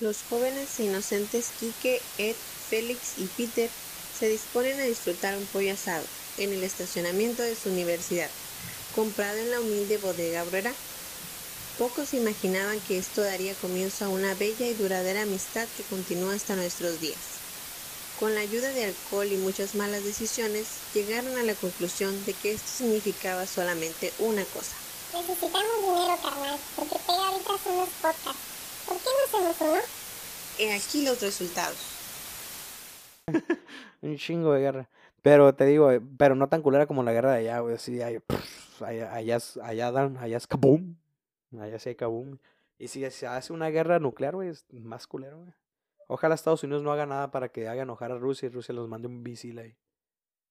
Los jóvenes e inocentes Quique, Ed, Félix y Peter se disponen a disfrutar un pollo asado en el estacionamiento de su universidad, comprado en la humilde bodega obrera. Pocos imaginaban que esto daría comienzo a una bella y duradera amistad que continúa hasta nuestros días. Con la ayuda de alcohol y muchas malas decisiones, llegaron a la conclusión de que esto significaba solamente una cosa. Necesitamos dinero, carnal, porque pega ahorita unos podcasts. ¿Por qué no hacemos uno? He aquí los resultados. Un chingo de guerra. Pero te digo, eh, pero no tan culera como la guerra de allá, güey. Sí, hay- pff, allá, allá, es- allá dan, allá es kaboom. Allá sí hay kaboom. Y si se hace una guerra nuclear, güey, es más culero, güey. Ojalá Estados Unidos no haga nada para que haga enojar a Rusia y Rusia los mande un misil ahí.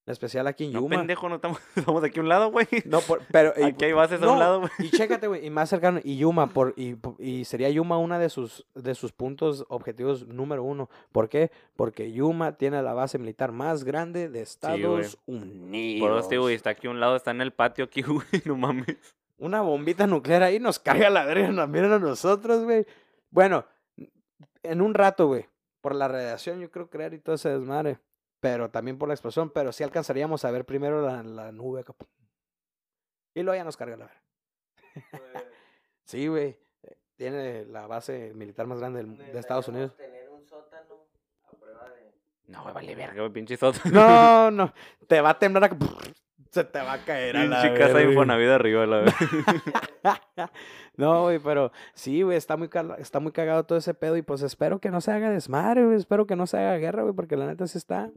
En especial aquí en No, Yuma. pendejo, no estamos, estamos aquí a un lado, güey. No, por- pero y- Aquí hay bases a no, un lado, güey. Y chécate, güey, y más cercano, y Yuma, por, y, y sería Yuma una de sus, de sus puntos objetivos número uno. ¿Por qué? Porque Yuma tiene la base militar más grande de Estados Unidos. Por eso, güey, está aquí a un lado, está en el patio aquí, güey, no mames. Una bombita nuclear ahí nos carga la verga, nos miran a nosotros, güey. Bueno, en un rato, güey, por la radiación, yo creo creer y todo ese desmadre. Pero también por la explosión, pero sí alcanzaríamos a ver primero la, la nube acá. Y luego ya nos carga la verga. Sí, güey. eh, Tiene la base militar más grande del- de Estados Unidos. Tener un sótano a prueba de... No, güey, vale verga, güey, pinche soto. No, no. Te va a temblar acá. Se te va a caer a la Pinche casa. Infonavit arriba, la verdad. No, güey, pero sí, güey, está muy, está muy cagado todo ese pedo y pues espero que no se haga desmadre, güey, espero que no se haga guerra, güey, porque la neta sí está...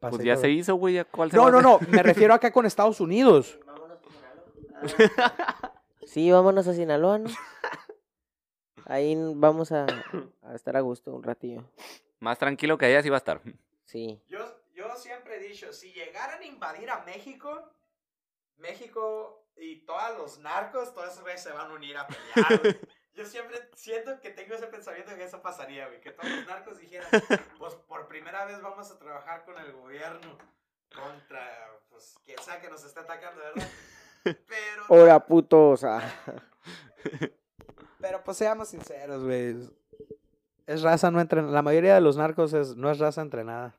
Pues ya se hizo, güey, cuál No, no, no, me refiero acá con Estados Unidos. Vámonos a Sinaloa. Sí, vámonos a Sinaloa, ¿no? Ahí vamos a, a estar a gusto un ratillo. Más tranquilo que allá sí va a estar. Sí. Yo, yo siempre he dicho, si llegaran a invadir a México, México y todos los narcos, todos esos güeyes se van a unir a pelear, güey. Yo siempre siento que tengo ese pensamiento que eso pasaría, güey. Que todos los narcos dijeran, pues por primera vez vamos a trabajar con el gobierno contra, pues, quien sea que nos esté atacando, ¿verdad? Pero, Ahora, putos. ah. pero pues seamos sinceros, güey. Es raza no entrenada. La mayoría de los narcos es, no es raza entrenada.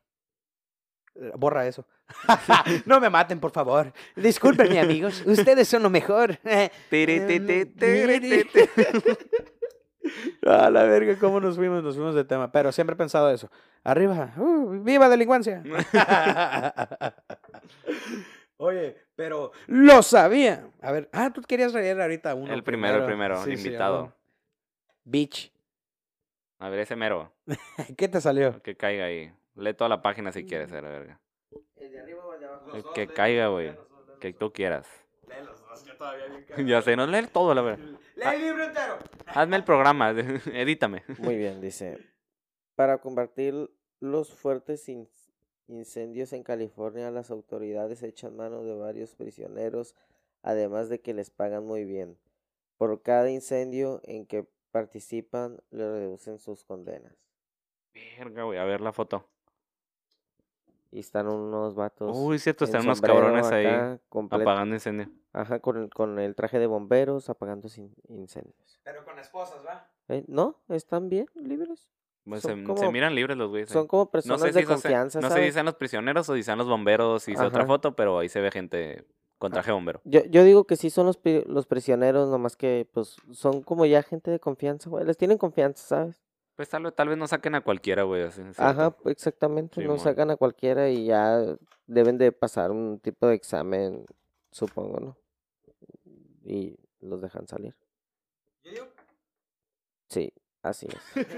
Borra eso. no me maten, por favor. Discúlpenme, amigos. Ustedes son lo mejor. A la verga, ¿cómo nos fuimos? Nos fuimos de tema. Pero siempre he pensado eso. Arriba, uh, ¡viva delincuencia! Oye, pero lo sabía. A ver, ah, tú querías leer ahorita uno. El primero, el primero, el invitado. bueno. Beach. A ver, ese mero, ¿Qué te salió? que caiga ahí. Lee toda la página si quieres, a la verga. ¿El de arriba o el de abajo? El que caiga, güey. Que tú quieras. Lee los dos, yo todavía bien Ya sé, no lee todo, la verga. Lee el libro entero. Hazme el programa, edítame. Muy bien, dice. Para combatir los fuertes in- incendios en California, las autoridades echan mano de varios prisioneros, además de que les pagan muy bien. Por cada incendio en que participan, le reducen sus condenas. Verga, güey, a ver la foto. Y están unos vatos. Uy, cierto, están unos cabrones ahí apagando incendio. Ajá, con el, con el traje de bomberos apagando sin- incendios. Pero con esposas, ¿va? Eh, no, están bien libres. Pues se, miran libres los güeyes. Son como No personas sé de si eso se- confianza, no sé si sean los prisioneros o si sean los bomberos, hice otra Ajá. foto, pero ahí se ve gente con traje de bombero. Yo, yo digo que sí son los, los prisioneros, nomás que pues son como ya gente de confianza, güey. Les tienen confianza, ¿sabes? Pues tal, vez- tal vez no saquen a cualquiera, güey. Ajá, exactamente. no sacan a cualquiera y ya deben de pasar un tipo de examen, supongo, ¿no? Y los dejan salir. Sí, así es.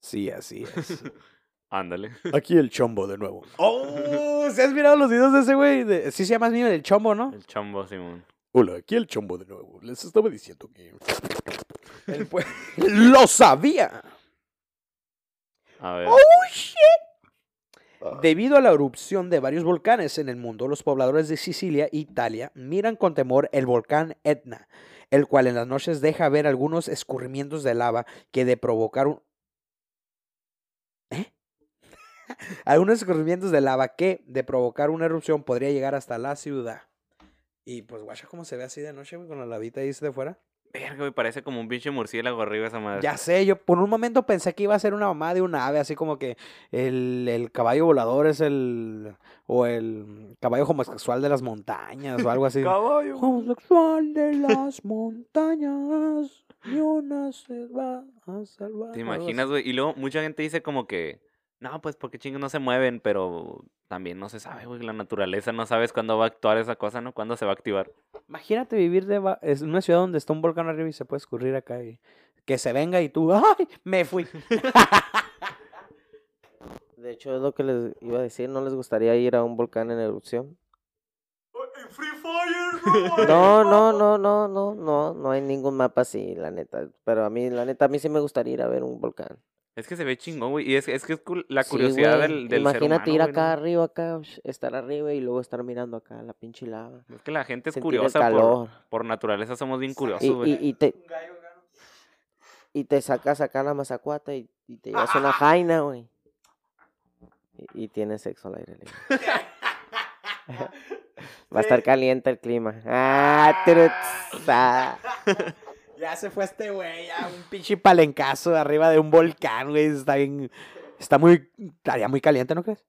Sí, así es. Ándale. Aquí el chombo de nuevo. ¡Oh! ¿Se has mirado los videos de ese güey? De- Sí se llama así el chombo, ¿no? El chombo, Simón. Hola, aquí el chombo de nuevo. Les estaba diciendo que... El pue- ¡Lo sabía! A ver. ¡Oh, shit! Debido a la erupción de varios volcanes en el mundo, los pobladores de Sicilia e Italia miran con temor el volcán Etna, el cual en las noches deja ver algunos escurrimientos de lava que de provocar un... ¿Eh? algunos escurrimientos de lava que de provocar una erupción podría llegar hasta la ciudad. Y pues guacha cómo se ve así de noche, güey, con la lavita ahí de fuera. Verga, güey, parece como un pinche murciélago arriba esa madre. Ya sé, yo por un momento pensé que iba a ser una mamá de un ave, así como que el, el caballo volador es el. o el caballo homosexual de las montañas o algo así. Caballo. homosexual de las montañas, ni una se va a salvar. ¿Te imaginas, güey? Y luego mucha gente dice como que, no, pues porque chingos no se mueven, pero también no se sabe, güey, la naturaleza no sabes cuándo va a actuar esa cosa, ¿no? Cuándo se va a activar. Imagínate vivir de ba- es una ciudad donde está un volcán arriba y se puede escurrir acá y que se venga y tú, ¡ay! Me fui. De hecho, es lo que les iba a decir. ¿No les gustaría ir a un volcán en erupción? No, no, no, no, no, no, no hay ningún mapa así, la neta. Pero a mí, la neta, a mí sí me gustaría ir a ver un volcán. Es que se ve chingón, güey. Y es, es que es la curiosidad del, del Imagínate ser ir humano, acá güey, arriba, acá, estar arriba y luego estar mirando acá la pinche lava. Es que la gente es sentir curiosa por, por naturaleza, somos bien curiosos, güey. y, y te, y te sacas acá la mazacuata y, y te llevas una jaina, güey. Y, y tienes sexo al aire libre. Va a estar caliente el clima. Ah, ah. Ya se fue este güey, ya un pinche palencazo arriba de un volcán, güey. Está bien. Está muy. Estaría muy caliente, ¿no crees?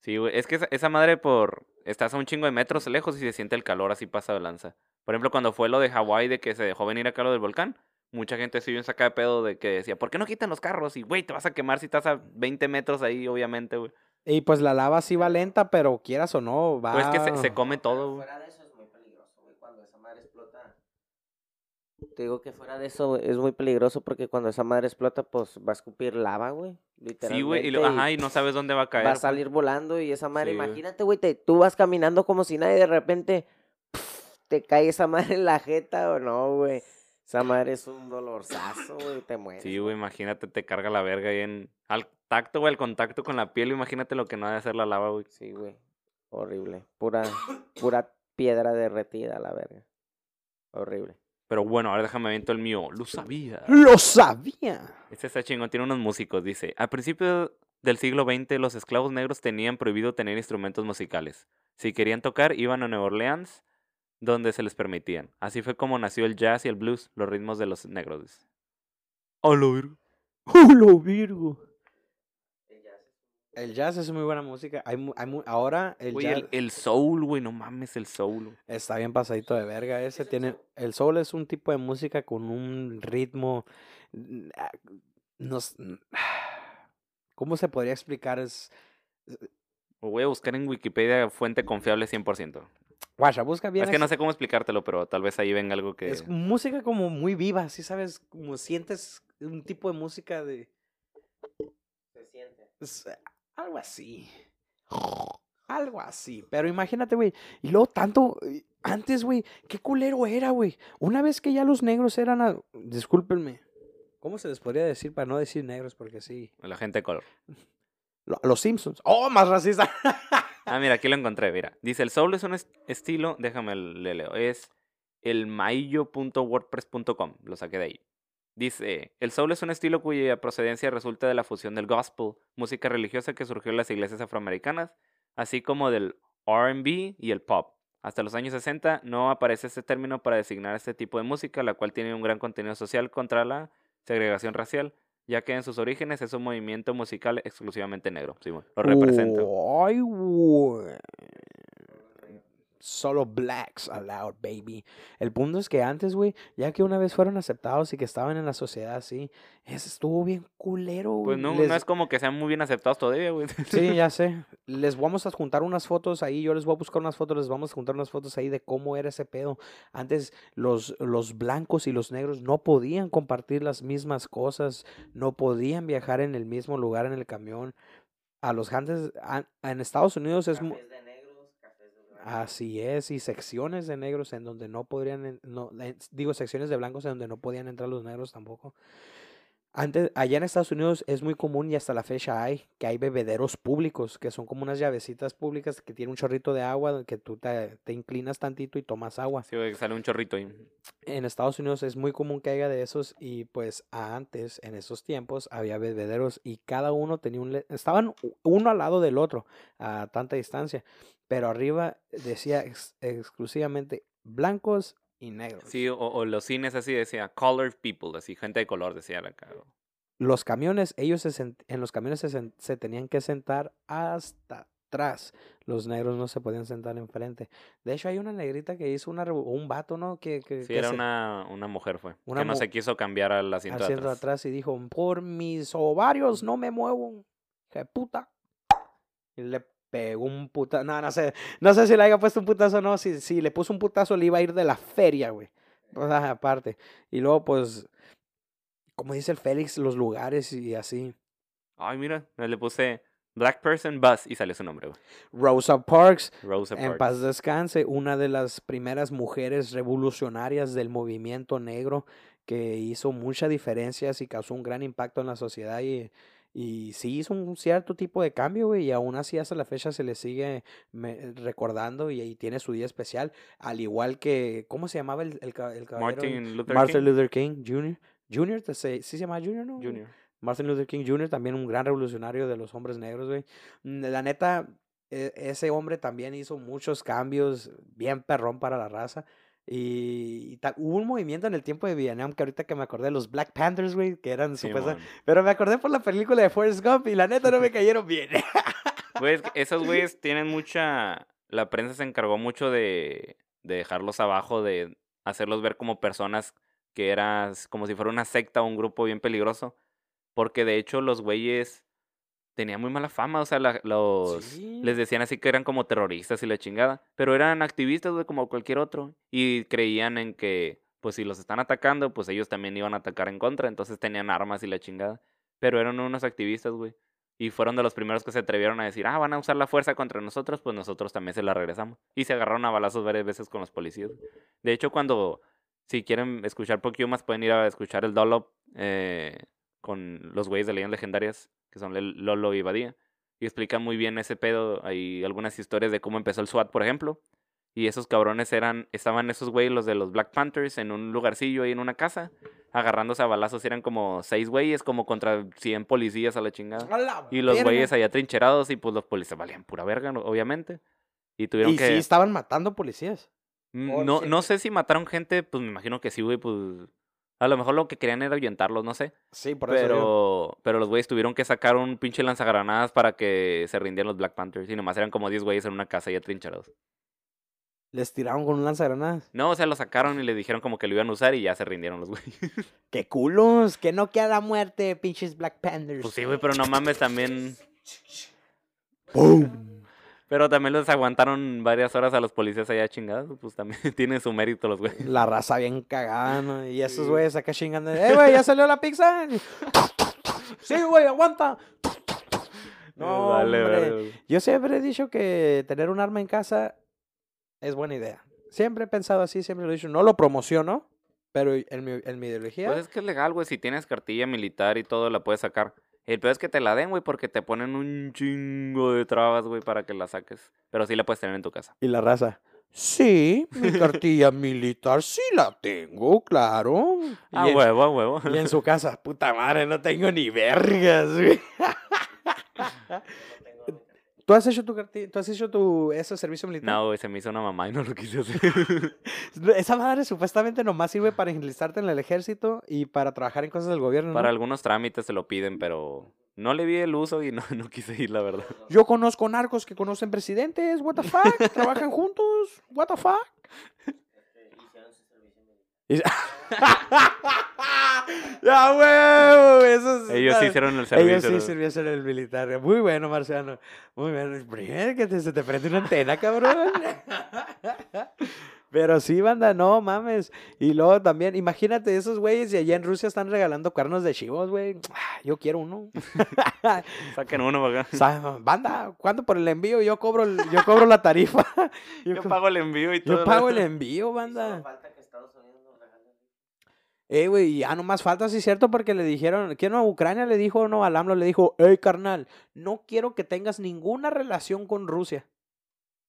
Sí, güey. Es que esa, esa madre por... Estás a un chingo de metros lejos y se siente el calor así pasa de lanza. Por ejemplo, cuando fue lo de Hawái de que se dejó venir acá lo del volcán, mucha gente se vio en saca de pedo de que decía, ¿por qué no quitan los carros? Y, güey, te vas a quemar si estás a 20 metros ahí, obviamente, güey. Y pues la lava sí va lenta, pero quieras o no, va. Pues es que se, se come todo, güey. Fuera de eso es muy peligroso, güey, cuando esa madre explota. Te digo que fuera de eso es muy peligroso porque cuando esa madre explota, pues va a escupir lava, güey. Sí, güey. Y, lo- literalmente, ajá, y no sabes dónde va a caer. va a salir volando y esa madre, Sí, imagínate, güey, te- tú vas caminando como si nadie de repente te cae esa madre en la jeta o no, güey. Esa madre es un dolorzazo, güey, te mueres. Sí, güey, imagínate, te carga la verga ahí en... Al tacto, güey, al contacto con la piel, imagínate lo que no ha de hacer la lava, güey. Sí, güey. Horrible. Pura, pura piedra derretida, la verga. Horrible. Pero bueno, ahora déjame aviento el mío. Lo sabía. Lo sabía. Este está chingón, tiene unos músicos, dice. Al principio del siglo XX, los esclavos negros tenían prohibido tener instrumentos musicales. Si querían tocar, iban a Nueva Orleans, donde se les permitían. Así fue como nació el jazz y el blues, los ritmos de los negros. A lo Virgo! El jazz es muy buena música. Hay, mu- hay mu- ahora el Güey, jazz el, el soul, güey, no mames, el soul. güey. está bien pasadito de verga. Ese tiene. El soul es un tipo de música con un ritmo. ah, Nos, ¿Cómo se podría explicar? Es. Lo voy a buscar en Wikipedia, fuente confiable 100%. Guacha, busca bien. es que no sé cómo explicártelo, pero tal vez ahí venga algo que... Es música como muy viva, ¿sí sabes? Como sientes un tipo de música de... Se siente. es, eh, algo así. Algo así. Pero imagínate, güey. Y luego tanto... eh, Antes, güey, qué culero era, güey. Una vez que ya los negros eran... a- Discúlpenme. ¿Cómo se les podría decir para no decir negros? Porque sí. La gente de color. Lo- Los Simpsons. ¡Oh, más racista! Ah, mira, aquí lo encontré, mira. Dice, el soul es un est- estilo, déjame le leo, es el maillo.wordpress.com, lo saqué de ahí. Dice, el soul es un estilo cuya procedencia resulta de la fusión del gospel, música religiosa que surgió en las iglesias afroamericanas, así como del R&B y el pop. Hasta los años 60 no aparece este término para designar este tipo de música, la cual tiene un gran contenido social contra la segregación racial, ya que en sus orígenes es un movimiento musical exclusivamente negro. Sí, bueno, lo representa. Güey. Solo blacks allowed, baby. El punto es que antes, güey, ya que una vez fueron aceptados y que estaban en la sociedad así, eso estuvo bien culero, güey. Pues no, Les- no es como que sean muy bien aceptados todavía, güey. Sí, ya sé. Les vamos a juntar unas fotos ahí. Yo les voy a buscar unas fotos. Les vamos a juntar unas fotos ahí de cómo era ese pedo. Antes los, los blancos y los negros no podían compartir las mismas cosas. No podían viajar en el mismo lugar en el camión. A los antes, a- en Estados Unidos es... mu- de negros, cafés de blancos. Así es, y secciones de negros en donde no podrían, no, digo, secciones de blancos en donde no podían entrar los negros tampoco. Antes, allá en Estados Unidos es muy común y hasta la fecha hay que hay bebederos públicos, que son como unas llavecitas públicas que tienen un chorrito de agua que tú te, te inclinas tantito y tomas agua. Sí, que sale un chorrito ahí. En Estados Unidos es muy común que haya de esos y pues antes, en esos tiempos, había bebederos y cada uno tenía un... le- Estaban uno al lado del otro a tanta distancia, pero arriba decía ex- exclusivamente blancos y negros. Sí, o, o los cines así decía, colored people, así, gente de color, decía la cara. Los camiones, ellos se en los camiones se, se tenían que sentar hasta atrás. Los negros no se podían sentar enfrente. De hecho, hay una negrita que hizo una, un vato, ¿no? Que, que, Sí, que era se- una, una mujer fue. Una que no se quiso cambiar al asiento de haciendo atrás. atrás y dijo, por mis ovarios no me muevo, de puta. Y le pegó un putazo, no, no sé, no sé si le haya puesto un putazo o no, si, si le puso un putazo le iba a ir de la feria, güey. O sea, aparte. Y luego, pues, como dice el Félix, los lugares y así. Ay, mira, le puse Black Person Bus y salió su nombre, güey. Rosa Parks, Rosa en Parks. paz descanse, una de las primeras mujeres revolucionarias del movimiento negro que hizo muchas diferencias y causó un gran impacto en la sociedad y, y sí hizo un cierto tipo de cambio, güey, y aún así hasta la fecha se le sigue me- recordando y, y tiene su día especial, al igual que, ¿cómo se llamaba el, el, ca- el caballero? Martin Luther Martin King Luther King Jr. Jr., ¿te se- ¿sí se llama Jr., no? Jr. Martin Luther King Jr., también un gran revolucionario de los hombres negros, güey. Mm, La neta, e- ese hombre también hizo muchos cambios bien perrón para la raza. Y, hubo un movimiento en el tiempo de Vietnam que ahorita que me acordé, los Black Panthers, güey, que eran Sí. Pero me acordé por la película de Forrest Gump y la neta no me cayeron bien. Güey, es que esos güeyes tienen mucha... La prensa se encargó mucho de, de dejarlos abajo, de hacerlos ver como personas que eras como si fuera una secta o un grupo bien peligroso. Porque de hecho los güeyes tenían muy mala fama, o sea, la- los... Sí. Les decían así que eran como terroristas y la chingada. Pero eran activistas, güey, como cualquier otro. Y creían en que, pues si los están atacando, pues ellos también iban a atacar en contra. Entonces tenían armas y la chingada. Pero eran unos activistas, güey. Y fueron de los primeros que se atrevieron a decir, ah, van a usar la fuerza contra nosotros, pues nosotros también se la regresamos. Y se agarraron a balazos varias veces con los policías. De hecho, cuando, si quieren escuchar poquito más, pueden ir a escuchar el Dollop eh, con los güeyes de leyendas legendarias, que son Lolo y Badía. Y explican muy bien ese pedo. Hay algunas historias de cómo empezó el SWAT, por ejemplo. Y esos cabrones eran, estaban esos güeyes, los de los Black Panthers, en un lugarcillo ahí en una casa, agarrándose a balazos. Eran como seis güeyes, como contra 100 policías a la chingada. A la Y los güeyes allá trincherados y pues los policías valían pura verga, obviamente. Y tuvieron Y que... sí, estaban matando policías. Mm, No, no sé si mataron gente, pues me imagino que sí, güey, pues... A lo mejor lo que querían era ahuyentarlos, no sé. Sí, por eso. digo. Pero, pero los güeyes tuvieron que sacar un pinche lanzagranadas para que se rindieran los Black Panthers. Y nomás eran como 10 güeyes en una casa ya trincherados. Les tiraron con un lanzagranadas. No, o sea, lo sacaron y le dijeron como que lo iban a usar y ya se rindieron los güeyes. ¡Qué culos! ¡Que no queda muerte, pinches Black Panthers! Pues sí, güey, pero no mames, también... ¡Pum! Pero también los aguantaron varias horas a los policías allá chingados. Pues también tiene su mérito los güeyes. La raza bien cagada, ¿no? Y esos Sí. güeyes acá chingando. ¡Eh, güey, ya salió la pizza! ¡Sí, güey, aguanta! No, Vale, hombre. vale. Yo siempre he dicho que tener un arma en casa es buena idea. Siempre he pensado así, siempre lo he dicho. No lo promociono, pero en mi, en mi ideología... Pues es que es legal, güey. Si tienes cartilla militar y todo, la puedes sacar. El peor es que te la den, güey, porque te ponen un chingo de trabas, güey, para que la saques. Pero sí la puedes tener en tu casa. Y la raza. Sí, mi cartilla militar sí la tengo, claro. A en, huevo, a huevo. y en su casa, puta madre, no tengo ni vergas, güey. ¿Tú has hecho tu tú has hecho tu ese servicio militar? No, se me hizo una mamá y no lo quise hacer. Esa madre supuestamente nomás sirve para enlistarte en el ejército y para trabajar en cosas del gobierno. ¿no? Para algunos trámites se lo piden, pero no le vi el uso y no, no quise ir, la verdad. Yo conozco narcos que conocen presidentes, what the fuck, trabajan juntos, what the fuck. Ya, huevo, Ellos sí hicieron el servicio. Ellos sí ¿no? sirvieron el militar. Muy bueno, Marciano. Muy bueno. Primero que te- se te prende una antena, cabrón. Pero sí, banda, no mames. Y luego también, imagínate esos güeyes y allá en Rusia están regalando cuernos de chivos, güey. Ah, Yo quiero uno. Saquen uno para acá. Banda, ¿cuánto por el envío? Yo cobro, el- yo cobro la tarifa. Yo, pago el envío y todo. yo pago el envío, banda. falta que Estados Unidos nos regale. Eh, güey, ya no más falta, sí cierto, porque le dijeron, que no, Ucrania le dijo, no, al AMLO le dijo, hey, carnal, no quiero que tengas ninguna relación con Rusia.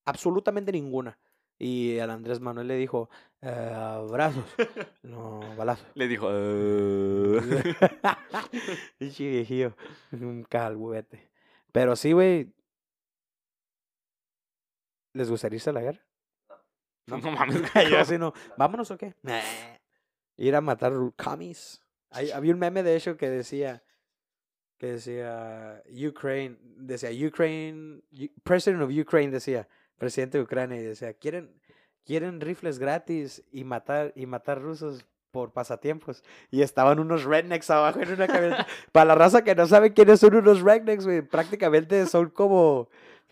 Absolutamente ninguna. Y al Andrés Manuel le dijo, "Eh, abrazos. No, balazos. Le dijo. "Eh". Viejillo. Un calhuete. Pero sí, güey. ¿Les gustaría irse a la guerra? ¿no? No mames, Yo así no, ¿vámonos o qué? Ir a matar camis. Hay- había un meme de hecho que decía, que decía, Ukraine, decía, Ukraine, President of Ukraine decía, presidente de Ucrania, y decía, quieren, quieren rifles gratis y matar, y matar rusos por pasatiempos. Y estaban unos rednecks abajo en una camioneta. Para la raza que no sabe quiénes son unos rednecks, güey, prácticamente son como...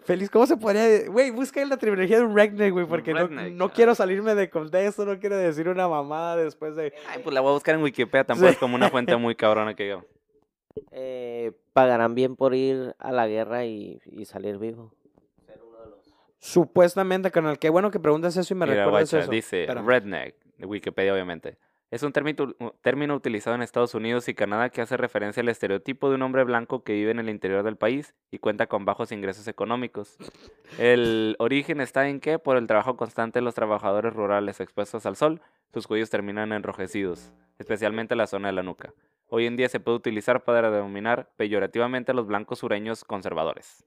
Feliz, ¿cómo se podría Güey, busca la terminología de un redneck, güey, porque no, redneck, no quiero salirme de contexto, no quiero decir una mamada después de... Ay, pues la voy a buscar en Wikipedia. Tampoco Sí. es como una fuente muy cabrona que yo. Eh, pagarán bien por ir a la guerra y, y salir vivo. Ser uno de los- Supuestamente, canal, qué bueno que preguntas eso y me Mira, recuerdas guacha, eso. dice Espérame. redneck, de Wikipedia obviamente. Es un término, utilizado en Estados Unidos y Canadá que hace referencia al estereotipo de un hombre blanco que vive en el interior del país y cuenta con bajos ingresos económicos. El origen está en que, por el trabajo constante de los trabajadores rurales expuestos al sol, sus cuellos terminan enrojecidos, especialmente la zona de la nuca. Hoy en día se puede utilizar para denominar peyorativamente a los blancos sureños conservadores.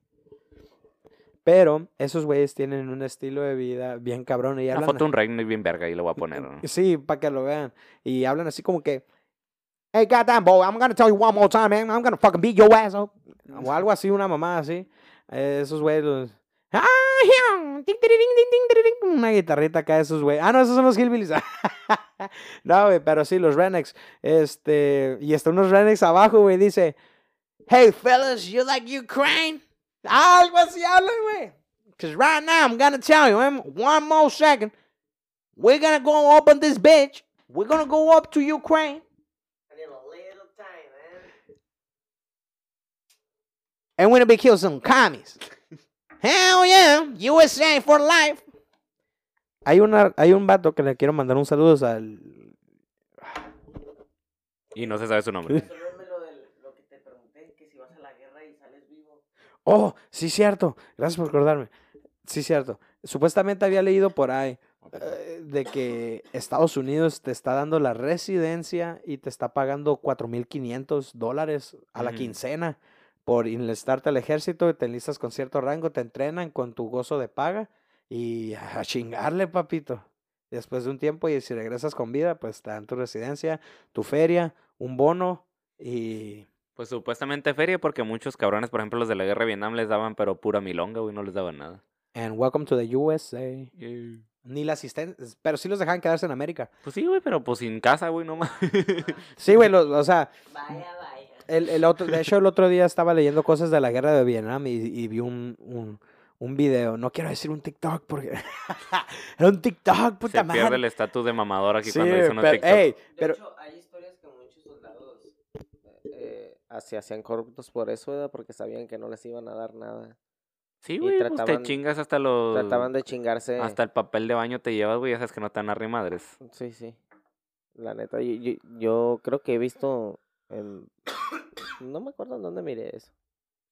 Pero esos güeyes tienen un estilo de vida bien cabrón y Una hablan... foto de un redneck bien verga y lo voy a poner. ¿no? Sí, para que lo vean. Y hablan así como que... Hey, goddamn, boy, I'm gonna tell you one more time, man. I'm gonna fucking beat your ass up. O algo así, una mamá así. Eh, esos güeyes los... ¡Ah. Una guitarrita acá de esos güeyes. Ah, no, esos son los hillbillies. no, güey, pero sí, los rednecks. Este... Y están unos rednecks abajo, güey. Dice... Hey, fellas, you like Ukraine? Algo así hablan, güey. Because right now, I'm gonna tell you, man, one more second. We're gonna go up on this bitch. We're gonna go up to Ukraine. And we're gonna be kill some commies. Hell yeah, USA for life. Hay, una, hay un vato que le quiero mandar un saludo al... Y no se sabe su nombre. Oh, sí, cierto. Gracias por acordarme. Sí, cierto. Supuestamente había leído por ahí eh, de que Estados Unidos te está dando la residencia y te está pagando 4.500 dólares a la quincena por enlistarte al ejército, te enlistas con cierto rango, te entrenan con tu gozo de paga y a chingarle, papito. Después de un tiempo y si regresas con vida, pues te dan tu residencia, tu feria, un bono y... Pues supuestamente feria porque muchos cabrones, por ejemplo los de la guerra de Vietnam les daban pero pura milonga, güey, no les daban nada. And welcome to the USA. Ni la asistencia, pero sí los dejaban quedarse en América. Pues sí, güey, pero pues sin casa, güey, no más. Sí, güey, o sea, Vaya, vaya. el, el otro, de hecho el otro día estaba leyendo cosas de la guerra de Vietnam y, y vi un, un, un video, no quiero decir un TikTok porque era un TikTok, puta Se pierde madre. el estatus de mamador aquí Sí, cuando dice pero, TikTok. ey, De pero hecho, hay historias que muchos soldados eh, eh, se hacían corruptos por eso, ¿verdad? porque sabían que no les iban a dar nada. sí, güey, pues te chingas hasta los... Trataban de chingarse. Hasta el papel de baño te llevas, güey, ya sabes que no te van a madres. Sí, sí. La neta, yo, yo, yo creo que he visto en... No me acuerdo en dónde miré eso.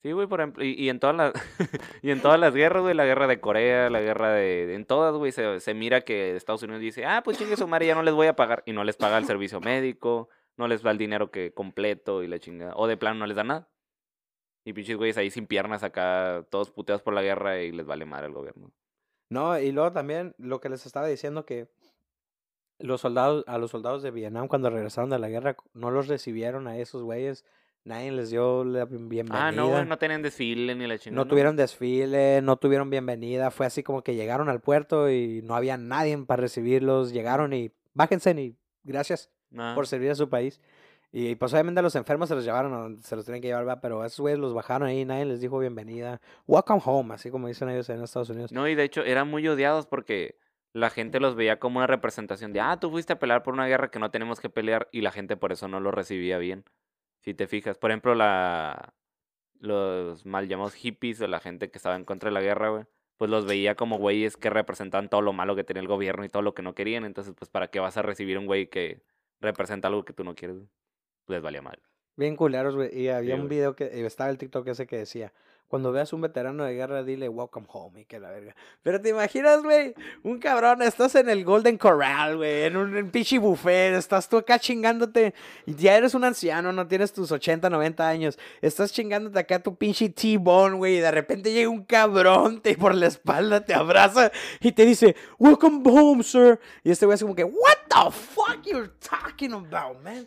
Sí, güey, por ejemplo, y, y en todas las y en todas las guerras, güey, la guerra de Corea, la guerra de en todas, güey, se, se mira que Estados Unidos dice, "Ah, pues chingue su madre, ya no les voy a pagar" y no les paga el servicio médico, no les va el dinero que completo y la chingada, o de plano no les da nada. Y pinches güeyes ahí sin piernas acá, todos puteados por la guerra y les vale madre el gobierno. no, y luego también lo que les estaba diciendo que los soldados, a los soldados de Vietnam cuando regresaron de la guerra no los recibieron a esos güeyes, nadie les dio la bienvenida. Ah, no, no tenían desfile ni la chingada. No tuvieron desfile, no tuvieron bienvenida. Fue así como que llegaron al puerto y no había nadie para recibirlos. Llegaron y bájense y gracias Nah. por servir a su país. Y pues obviamente a los enfermos se los llevaron, se los tienen que llevar, ¿verdad? pero a esos güeyes los bajaron ahí, nadie les dijo bienvenida. Welcome home, así como dicen ellos en Estados Unidos. No, y de hecho eran muy odiados porque la gente los veía como una representación de, ah, tú fuiste a pelear por una guerra que no tenemos que pelear y la gente por eso no lo recibía bien. Si te fijas, por ejemplo, la los mal llamados hippies o la gente que estaba en contra de la guerra, güey, pues los veía como güeyes que representaban todo lo malo que tenía el gobierno y todo lo que no querían. Entonces, pues, ¿para qué vas a recibir un güey que representa algo que tú no quieres? Les valía mal. Bien culeros, güey. Y había Sí, un video que y estaba el TikTok ese que decía, Cuando veas un veterano de guerra, dile welcome home y que la verga. Pero te imaginas, güey, un cabrón, estás en el Golden Corral, güey, en un en buffet, estás tú acá chingándote, ya eres un anciano, no tienes tus 80, 90 años, estás chingándote acá tu pinche T-bone, güey, y de repente llega un cabrón, te por la espalda, te abraza y te dice, welcome home, sir. Y este güey es como que, what the fuck you talking about, man?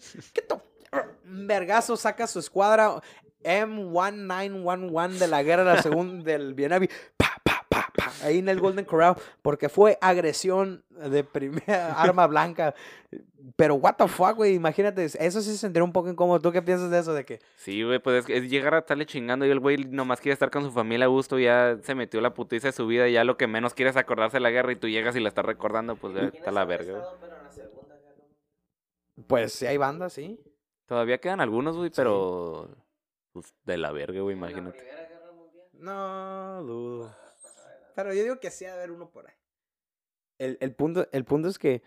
Un vergazo saca su escuadra M1911 de la guerra de la segunda del Vietnam. Pa, pa, pa, pa, ahí en el Golden Corral, porque fue agresión de primera arma blanca. Pero what the fuck, güey, imagínate, eso sí se sentiría un poco incómodo. ¿Tú qué piensas de eso? De que, Sí, güey, pues es, llegar a estarle chingando y el güey nomás quiere estar con su familia a gusto, ya se metió la putiza de su vida y ya lo que menos quiere es acordarse de la guerra y tú llegas y la estás recordando, pues está la verga, güey. pues sí hay bandas, sí. Todavía quedan algunos, güey, pero pues de la verga, güey, imagínate. No, dudo. Pero yo digo que sí de haber uno por ahí. El, el punto, el punto es que,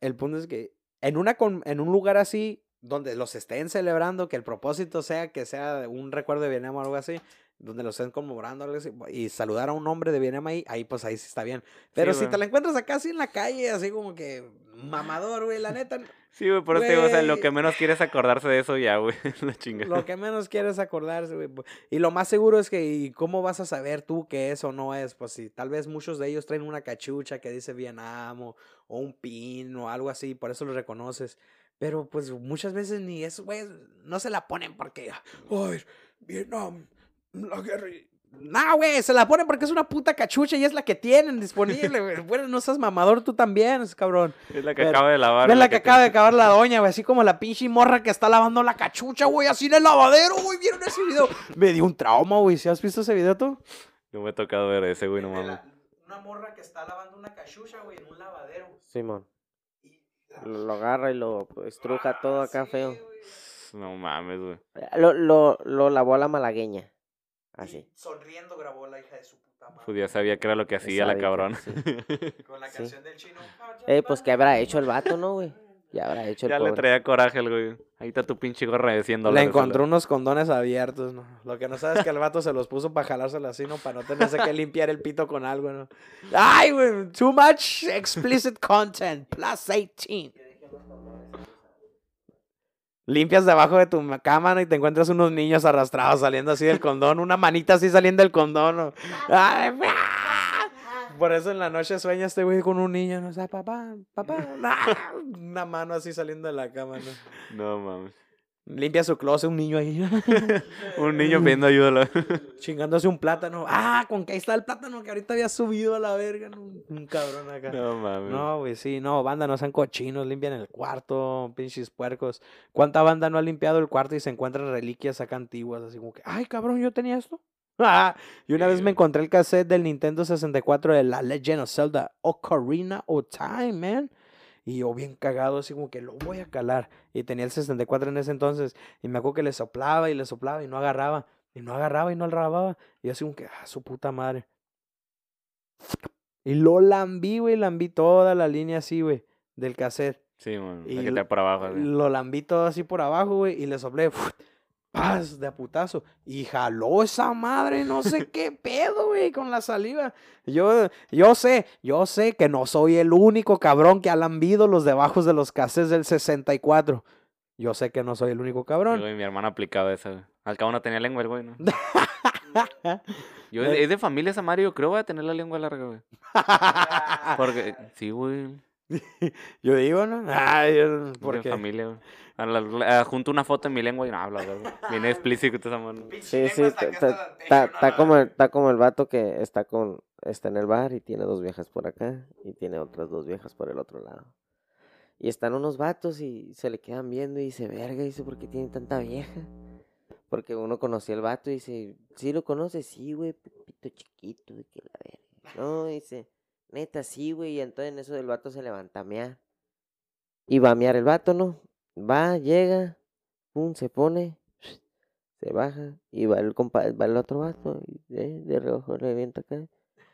el punto es que en una con- en un lugar así, donde los estén celebrando, que el propósito sea que sea un recuerdo de Vietnam o algo así, donde los estén conmemorando algo así, y saludar a un hombre de Vietnam ahí, ahí pues ahí sí está bien. Pero si güey. te la encuentras acá así en la calle, así como que mamador, güey, la neta, Sí, güey, por eso te digo, o sea, lo que menos quiere es acordarse de eso ya, güey, la chingada. Lo que menos quieres acordarse, güey. pu- Y lo más seguro es que, ¿y cómo vas a saber tú que es o no es? Pues si tal vez muchos de ellos traen una cachucha que dice Vietnam o, o un pin o algo así, por eso lo reconoces. Pero pues muchas veces ni eso, güey, no se la ponen porque, ay, Vietnam, la guerra. y-". No, güey, se la ponen porque es una puta cachucha y es la que tienen disponible, güey. Bueno, no seas mamador tú también, es cabrón. Es la que Pero- acaba de lavar. Ves la que te- acaba de acabar la doña, güey. Así como la pinche morra que está lavando la cachucha, güey. Así en el lavadero, güey. ¿Vieron ese video? Me dio un trauma, güey. ¿Sí has visto ese video tú? No me he tocado ver ese, güey, no mames. una morra que está lavando una cachucha, güey, en un lavadero. Simón. Lo, lo agarra y lo estruja todo acá feo. No mames, güey. Lo, lo, lo lavó a la malagueña. Así. Sonriendo grabó la hija de su puta madre. Pues ya sabía que era lo que hacía la que- cabrona. sí. Con la Sí. canción del chino. Eh, pues, ¿qué habrá hecho el vato, no, güey? Ya habrá hecho el Ya le traía coraje al güey. Ahí está tu pinche gorra de 100 Le encontró unos condones abiertos, ¿no? Lo que no sabes es que el vato se los puso para jalárselo así, ¿no? Para no tenerse que limpiar el pito con algo, ¿no? ¡Ay, güey! Too much explicit content. Plus 18. Limpias debajo de tu ma- cama ¿no? y te encuentras unos niños arrastrados saliendo así del condón. Una manita así saliendo del condón. ¿no? ¡Ay. Por eso en la noche sueña este güey con un niño, ¿no? O sea, papá, papá. Una mano así saliendo de la cama, ¿no? No mames. Limpia su closet, un niño ahí. Un niño pidiendo ayuda. la- chingándose un plátano. Ah, con que ahí está el plátano que ahorita había subido a la verga. Un cabrón acá. No mames. No, güey, sí, no, banda, no sean cochinos, limpian el cuarto, pinches puercos. ¿Cuánta banda no ha limpiado el cuarto y se encuentran reliquias acá antiguas? Así como que, ay, cabrón, yo tenía esto. Ah, y una vez me encontré el cassette del Nintendo 64 de la Legend of Zelda Ocarina of Time, man. Y yo bien cagado, así como que lo voy a calar. Y tenía el 64 en ese entonces. Y me acuerdo que le soplaba y le soplaba y no agarraba. Y no agarraba y no agarraba. Y yo así como que, ah, su puta madre. Y lo lambí, güey, lambí toda la línea así, güey, del cassette. Sí, man. Y que por abajo. así. Lo lambí todo así por abajo, güey, y le soplé, paz, de a putazo. Y jaló esa madre, no sé qué pedo, güey, con la saliva. Yo, yo sé, yo sé que no soy el único cabrón que ha lambido los debajos de los cassettes del 64. Yo sé que no soy el único cabrón. güey, mi hermano aplicaba esa, güey. Al cabo no tenía lengua el güey, ¿no? Yo, es de familia esa Mario, creo, voy a tener la lengua larga, güey. Porque, sí, güey. yo digo, ¿no? Ay, yo- ¿Por porque familia, güey. A la- la- Junto una foto en mi lengua y no habla, güey. Bien explícito esa mano. Sí, sí, está, como, el- está como el vato que está con está en el bar y tiene dos viejas por acá y tiene otras dos viejas por el otro lado. Y están unos vatos y se le quedan viendo y dice, verga, dice, ¿por qué tiene tanta vieja? Porque uno conocía al vato y dice, ¿sí lo conoces? Sí, güey, pepito chiquito, de que la verga. No, dice, neta, sí, güey, y entonces en eso el vato se levanta a mear. Y va a mear el vato, ¿no? Va, llega, pum, se pone, se baja y va el compa, va el otro vato y eh, de reojo le acá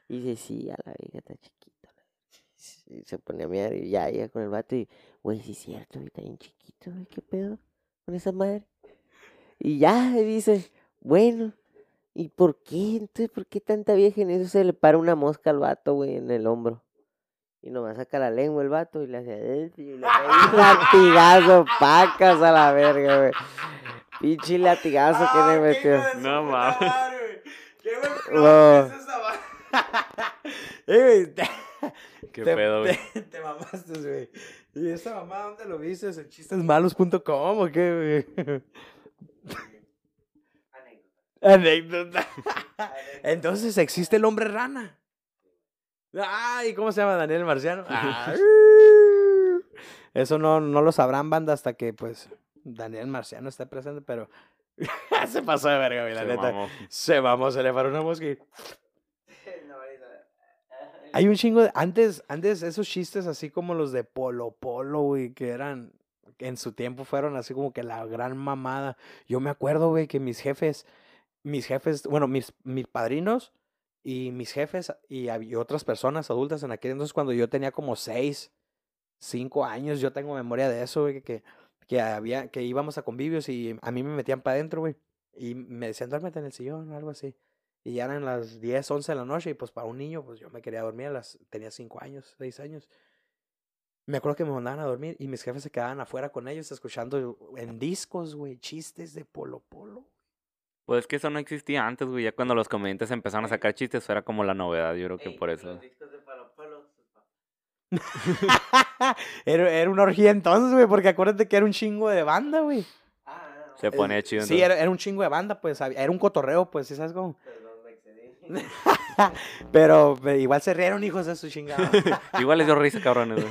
y dice sí a la vieja está chiquita la verga". y se pone a mirar y ya llega con el vato y güey sí es cierto está bien chiquito güey qué pedo con esa madre y ya dice bueno ¿Y por qué? Entonces, ¿por qué tanta vieja en eso se le para una mosca al vato, güey, en el hombro? Y nomás saca la lengua el vato y le hace... Y le pega un latigazo, pacas a la verga, güey. Pinche latigazo que le metió. No mames. Qué buen plot es esa Eh, Qué te- pedo, güey. te- te mamaste, güey. ¿Y esa mamá dónde lo viste? ¿En chistesmalos.com o qué, güey? Anécdota. Entonces existe el hombre rana. Ay, ¿cómo se llama Daniel el Marciano? Eso no, no lo sabrán, banda, hasta que pues Daniel Marciano esté presente, pero se pasó de verga, güey, la Se neta. mamó. Se vamos, se le paró una mosca y- Hay un chingo de... Antes, antes esos chistes así como los de Polo Polo, güey, que eran... En su tiempo fueron así como que la gran mamada. Yo me acuerdo, güey, que mis jefes... Mis jefes... Bueno, mis, mis padrinos y mis jefes y, otras personas adultas en aquel entonces cuando yo tenía como seis, cinco años, yo tengo memoria de eso, güey, que, que había, que íbamos a convivios y a mí me metían para adentro, güey. Y me decían, duérmete en el sillón o algo así. Y ya eran las 10, 11 de la noche y pues para un niño, pues yo me quería dormir a las, tenía 5 años, 6 años. Me acuerdo que me mandaban a dormir y mis jefes se quedaban afuera con ellos escuchando en discos, güey, chistes de Polo Polo. Pues es que eso no existía antes, güey. Ya cuando los comediantes empezaron a sacar chistes, era como la novedad. Yo creo que por eso. era, era una orgía entonces, güey, porque acuérdate que era un chingo de banda, güey. Se ponía chido. Sí, entonces. era, era un chingo de banda, pues, había- era un cotorreo, pues, ¿sí sabes cómo? Pero eh, igual se rieron hijos de su chingada. Igual les dio risa, cabrones.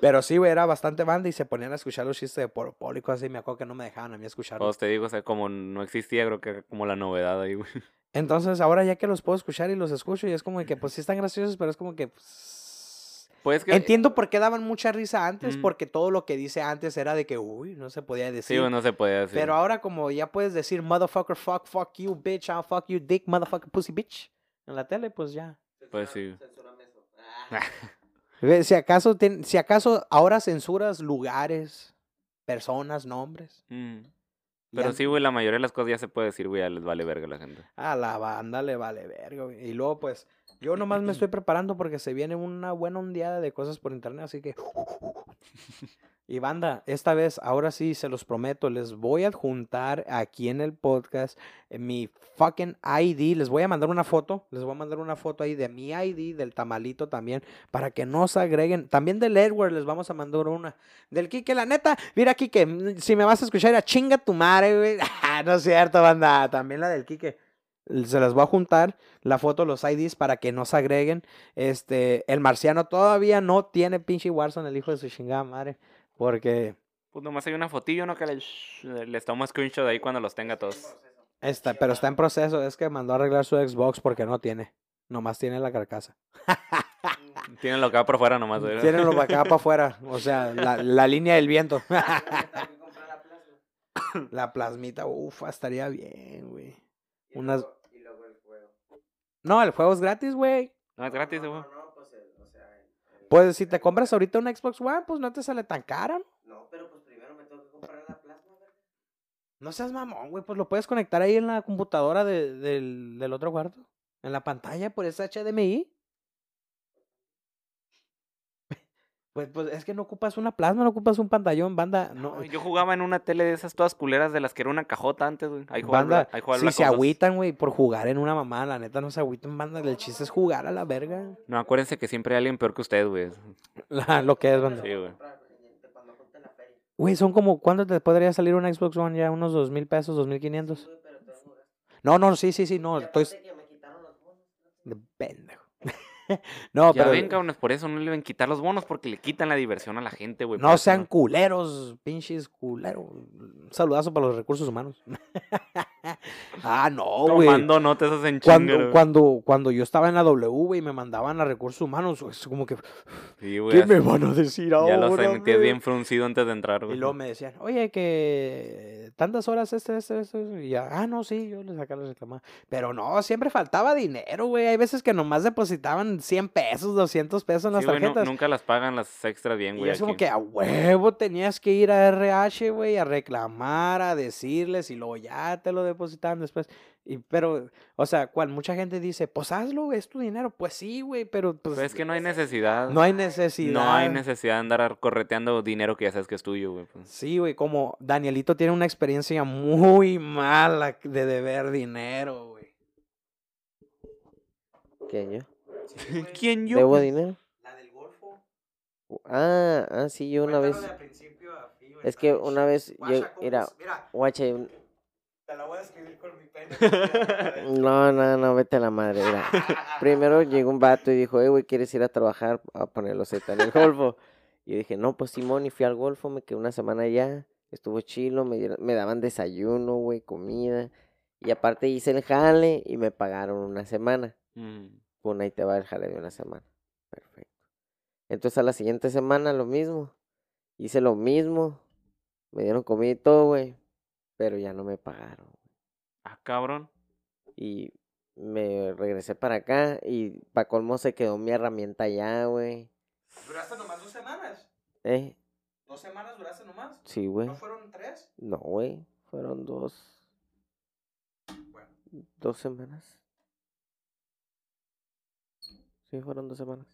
Pero sí, güey, era bastante banda y se ponían a escuchar los chistes de Polo Polo y cosas así. Me acuerdo que no me dejaban a mí escucharlos. Pues te digo, o sea, como no existía, creo que era como la novedad ahí, güey. Entonces, ahora ya que los puedo escuchar y los escucho, y es como que, pues, sí están graciosos, pero es como que... pues, Pues que. Entiendo por qué daban mucha risa antes, Mm. porque todo lo que dice antes era de que, uy, no se podía decir. Sí, güey, no se podía decir. Pero ahora como ya puedes decir motherfucker, fuck, fuck you, bitch, I'll fuck you, dick, motherfucker, pussy, bitch. En la tele, pues ya. Pues sí. Si acaso, ten- si acaso ahora censuras lugares, personas, nombres. Mm. Ya- Pero sí, güey, la mayoría de las cosas ya se puede decir, güey, ya les vale verga a la gente. A la banda le vale verga, güey. Y luego, pues, yo nomás me estoy preparando porque se viene una buena ondeada de cosas por internet, así que... Y banda, esta vez, ahora sí, se los prometo, les voy a adjuntar aquí en el podcast eh, mi fucking ID. Les voy a mandar una foto, les voy a mandar una foto ahí de mi ID, del tamalito también, para que no se agreguen. También del Edward les vamos a mandar una. Del Kike, la neta, mira Kike, mm, si me vas a escuchar, a chinga tu madre, güey. Ah, no es cierto, banda, también la del Kike. Se las voy a juntar la foto, los IDs para que no se agreguen. Este, el marciano todavía no tiene pinche Warzone, el hijo de su chingada madre. Porque Pues nomás hay una fotillo, ¿no? Que le- les tomo screenshot ahí cuando los tenga todos. está, pero está en proceso. Es que mandó a arreglar su Xbox porque no tiene. Nomás tiene la carcasa. Tienen lo que va por fuera nomás, güey. Tiene lo para acá para afuera. O sea, la, la línea del viento. la plasmita, ufa, estaría bien, güey. Unas... No, el juego es gratis, güey. No, es gratis, güey. Pues si te compras ahorita un Xbox One, pues no te sale tan caro. No, pero pues primero me tengo que comprar la plasma, ¿verdad? No seas mamón, güey. Pues lo puedes conectar ahí en la computadora de- del, del otro cuarto. En la pantalla por ese HDMI. Pues, pues es que no ocupas una plasma, no ocupas un pantallón, banda. No, No, yo jugaba en una tele de esas todas culeras de las que era una cajota antes, güey. Ahí jugaba, banda, ahí jugaba si se 2. agüitan, güey, por jugar en una mamá, la neta no se agüitan, banda. El chiste es jugar a la verga. No, acuérdense que siempre hay alguien peor que usted, güey. La- lo que es, banda. Sí, güey. Güey, son como, ¿cuánto te podría salir un Xbox One ya? ¿Unos dos mil pesos, dos mil quinientos? No, no, sí, sí, sí, no, estoy... aparte que me quitaron los bonos. de pendejo. no, Ya pero... ven, cabrones, por eso no le deben quitar los bonos, porque le quitan la diversión a la gente, güey. No sean culeros, pinches culeros. Un saludazo para los recursos humanos. ah, no, güey. Tomando notas en Cuando, cuando, cuando yo estaba en la W, güey, me mandaban a recursos humanos, es como que, Sí. ¿qué me van a decir ahora? Ya los sentías bien fruncido antes de entrar, Y güey. luego me decían, oye, que tantas horas este, este, este. Y ya, ah, no, sí, yo les sacaba les reclamaba. Pero no, siempre faltaba dinero, güey. Hay veces que nomás depositaban 100 pesos, 200 pesos en las Sí, güey, nu- tarjetas. nunca las pagan las extras bien, Y güey. es como que a huevo tenías que ir a RH, güey, a reclamar, a decirles y luego ya te lo depositan. depositaban después. Y, pero, o sea, cual mucha gente dice, pues hazlo, güey, es tu dinero. Pues sí, güey, pero pues, Pues es que no hay necesidad. no hay necesidad. No hay necesidad de andar correteando dinero que ya sabes que es tuyo, güey. pues. Sí, güey, como Danielito tiene una experiencia muy mala de deber dinero, güey. ¿Quién yo? ¿Quién yo? ¿Debo dinero? La del Golfo. Ah, ah, sí, yo una vez. Es que una vez, yo, mira, guache, un- Te la voy a escribir con mi pene. no, no, no, vete a la madre, mira. Primero llegó un vato y dijo, eh, güey, ¿quieres ir a trabajar a poner los Z en el golfo? Y yo dije, no, pues Simón, y fui al golfo, me quedé una semana allá, estuvo chilo, me, dieron- me daban desayuno, güey, comida, y aparte hice el jale y me pagaron una semana. Mm. Pum, ahí te va el jale de una semana. Perfecto. Entonces a la siguiente semana lo mismo. Hice lo mismo. Me dieron comida y todo, güey. Pero ya no me pagaron. Ah, cabrón. Y me regresé para acá y para colmo se quedó mi herramienta allá, güey. ¿Duraste nomás dos semanas? ¿Eh? ¿Dos semanas duraste nomás? Sí, güey. ¿No fueron tres? No, güey. Fueron dos. Bueno. Dos semanas. Sí, fueron dos semanas.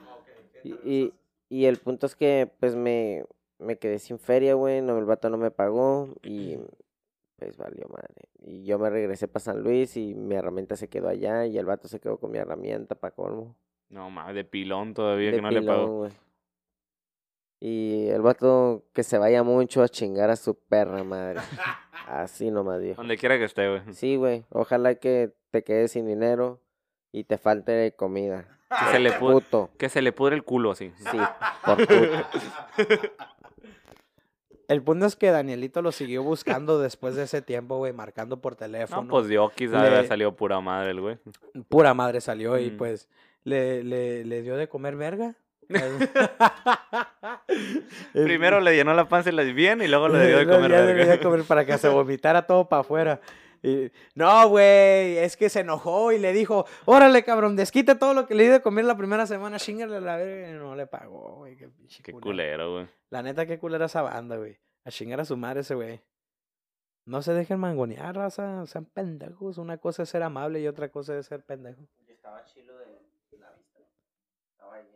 Ok. Y, y, y el punto es que, pues, me, me quedé sin feria, güey. No, el vato no me pagó y, pues, valió madre. Y yo me regresé para San Luis y mi herramienta se quedó allá y el vato se quedó con mi herramienta para colmo. No, mames, de pilón todavía de que no le pagó. Y el vato que se vaya mucho a chingar a su perra madre. Así nomás dijo. Donde quiera que esté, güey. Sí, güey. Ojalá que te quedes sin dinero y te falte comida. Que se le pu- Puto. Que se le pudre el culo así. Sí, por puto. El punto es que Danielito lo siguió buscando después de ese tiempo, güey, marcando por teléfono. No, pues Dios quizá Le- haber salido pura madre el güey. Pura madre salió y Mm. pues le, le, le dio de comer verga. Primero le llenó la panza y la bien y luego le dio de comer le verga. dio de comer para que se vomitara todo para afuera. Y, no, güey, es que se enojó y le dijo, órale, cabrón, desquite todo lo que le di de comer la primera semana, chingale a la verga, y no le pagó, güey, qué pinche Qué culero. güey. La neta, qué culera esa banda, güey. A chingar a su madre ese güey. No se dejen mangonear, raza, sean pendejos. Una cosa es ser amable y otra cosa es ser pendejo. Estaba chilo de la vista. Estaba ahí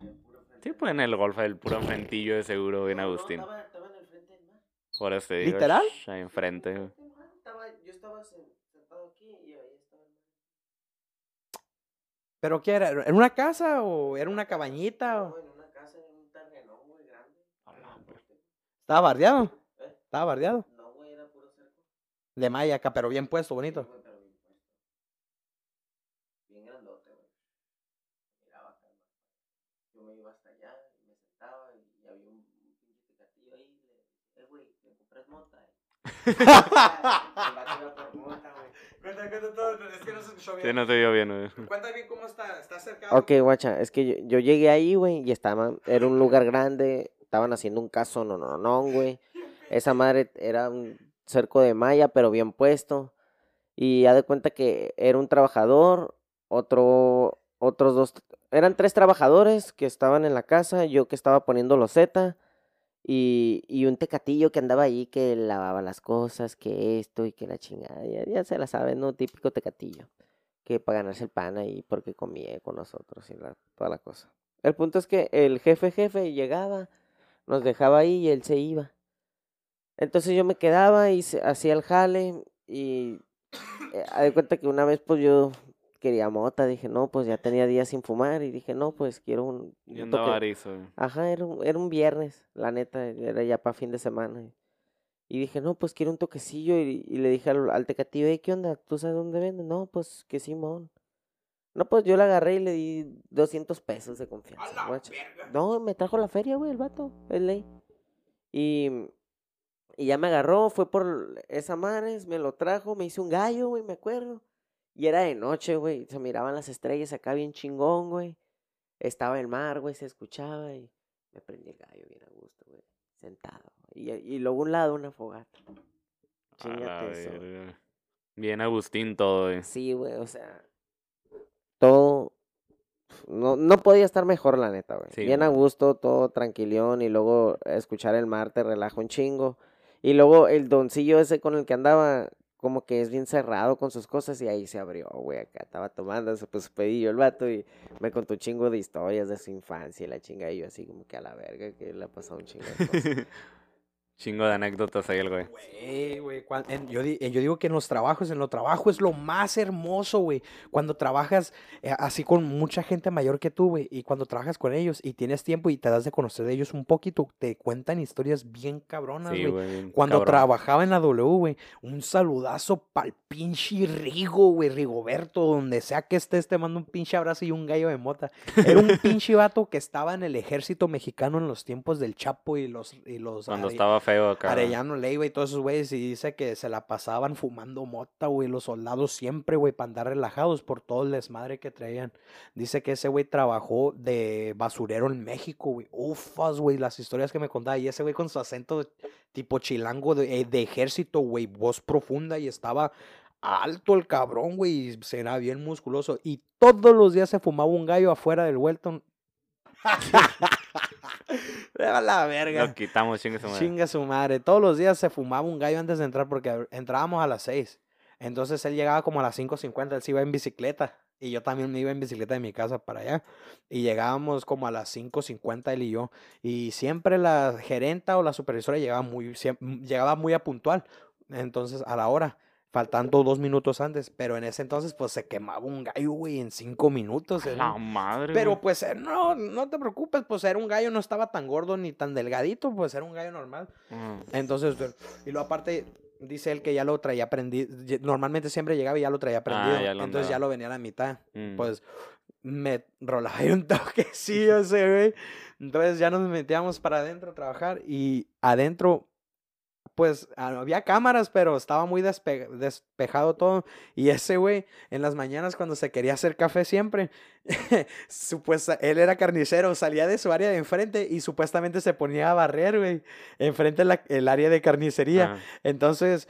en, puro Sí, pues en el golf, el puro enfrentillo de seguro, bien Agustín. estaba, estaba en el frente del mar. Por eso te digo, ¿Literal? ahí enfrente, güey. Estaba, yo estaba sen- sentado aquí y ahí estaba el mar. ¿Pero qué era? ¿Era una casa o era una cabañita? No, O... en una casa, en un terreno muy grande. ¿Estaba bardeado? ¿Eh? ¿Estaba bardeado? No, güey, era puro cerco. De malla acá, pero bien puesto, bonito. Sí, pero bien puesto. Bien grandote, güey. Miraba acá. Yo me iba hasta allá y me sentaba y había un, pinche ahí. eh, güey, ¿me compras mota? El vato iba por mota, güey. Cuenta, cuenta todo, es que no se escuchó Sí, no te vio bien, güey. Cuenta bien cómo está, está cercado. Ok, guacha, es que yo, yo llegué ahí, güey, y estaba, era un lugar grande, estaban haciendo un caso, no, no, no, güey. Esa madre era un cerco de malla, pero bien puesto. Y ya de cuenta que era un trabajador, otro, otros dos, eran tres trabajadores que estaban en la casa, yo que estaba poniendo los Z, y, y un tecatillo que andaba ahí que lavaba las cosas, que esto y que la chingada, ya, ya se la saben, ¿no? Típico tecatillo que para ganarse el pan ahí porque comía con nosotros y la- toda la cosa. El punto es que el jefe jefe llegaba, nos dejaba ahí y él se iba. Entonces yo me quedaba y hacía el jale y eh, de cuenta que una vez pues yo quería mota, dije no, pues ya tenía días sin fumar y dije no, pues quiero un, Y un toque- arizo, güey. Ajá, era un, era un viernes, la neta, era ya para fin de semana. Y dije, no, pues quiero un toquecillo. Y, y le dije al, al tecatillo, "Ey, ¿qué onda? ¿Tú sabes dónde venden? No, pues que Simón. No, pues yo le agarré y le di 200 pesos de confianza. No, me trajo la feria, güey, el vato, es ley. Y, y ya me agarró, fue por esa madres, me lo trajo, me hizo un gallo, güey, me acuerdo. Y era de noche, güey, se miraban las estrellas acá bien chingón, güey. Estaba el mar, güey, se escuchaba y me prendí el gallo bien a gusto, güey, sentado. Y, y luego un lado una fogata. Chingate eso. Bien Agustín todo, güey. Sí, güey, o sea, todo, no, no podía estar mejor, la neta, güey. Sí, Bien a gusto, todo tranquilón, y luego escuchar el mar te relaja un chingo. Y luego el doncillo ese con el que andaba, como que es bien cerrado con sus cosas y ahí se abrió, güey, acá estaba tomando, se pues pedí yo el vato y me contó un chingo de historias de su infancia y la chinga y yo así como que a la verga que le ha pasado un chingo de cosas. Chingo de anécdotas ahí el güey. Güey, güey, en- yo, yo digo que en los trabajos, en lo trabajo es lo más hermoso, güey. Cuando trabajas eh, así con mucha gente mayor que tú, güey, y cuando trabajas con ellos y tienes tiempo y te das de conocer de ellos un poquito, te cuentan historias bien cabronas, Sí, güey. Cuando cabrón. trabajaba en la W, güey, un saludazo pa'l pinche Rigo, güey, Rigoberto, donde sea que estés, te mando un pinche abrazo y un gallo de mota. Era un pinche vato que estaba en el ejército mexicano en los tiempos del Chapo y los... Y los Cuando Are- estaba feo acá. Arellano Leiva y todos esos güeyes, y dice que se la pasaban fumando mota, güey, los soldados siempre, güey, para andar relajados por todo el desmadre que traían. Dice que ese güey trabajó de basurero en México, güey. Ufas, güey, las historias que me contaba. Y ese güey con su acento tipo chilango de, eh, de ejército, güey, voz profunda y estaba alto el cabrón, güey, y se era bien musculoso. Y todos los días se fumaba un gallo afuera del Welton. A la verga. Lo quitamos, chingue su madre. Chinga su madre. Todos los días se fumaba un gallo antes de entrar porque entrábamos a las 6. Entonces él llegaba como a las 5.50, él se iba en bicicleta. Y yo también me iba en bicicleta de mi casa para allá. Y llegábamos como a las 5.50 él y yo. Y siempre la gerenta o la supervisora llegaba muy, llegaba muy a puntual. Entonces a la hora, faltando dos minutos antes. Pero en ese entonces pues se quemaba un gallo, güey, en cinco minutos. A era La madre. pero güey. pues eh, no, no te preocupes, pues era un gallo, no estaba tan gordo ni tan delgadito, pues era un gallo normal. Mm. Entonces, eh, y luego aparte, dice él que ya lo traía prendido, normalmente siempre llegaba y ya lo traía prendido, Ah, ya lo entonces ya lo venía a la mitad. Mm. Pues me rolaba ahí un toquecillo ese güey. Entonces ya nos metíamos para adentro a trabajar y adentro pues ah, había cámaras, pero estaba muy despe- despejado todo. Y ese güey, en las mañanas cuando se quería hacer café siempre, él era carnicero, salía de su área de enfrente y supuestamente se ponía a barrer, güey, enfrente la- el área de carnicería. Ah, Entonces,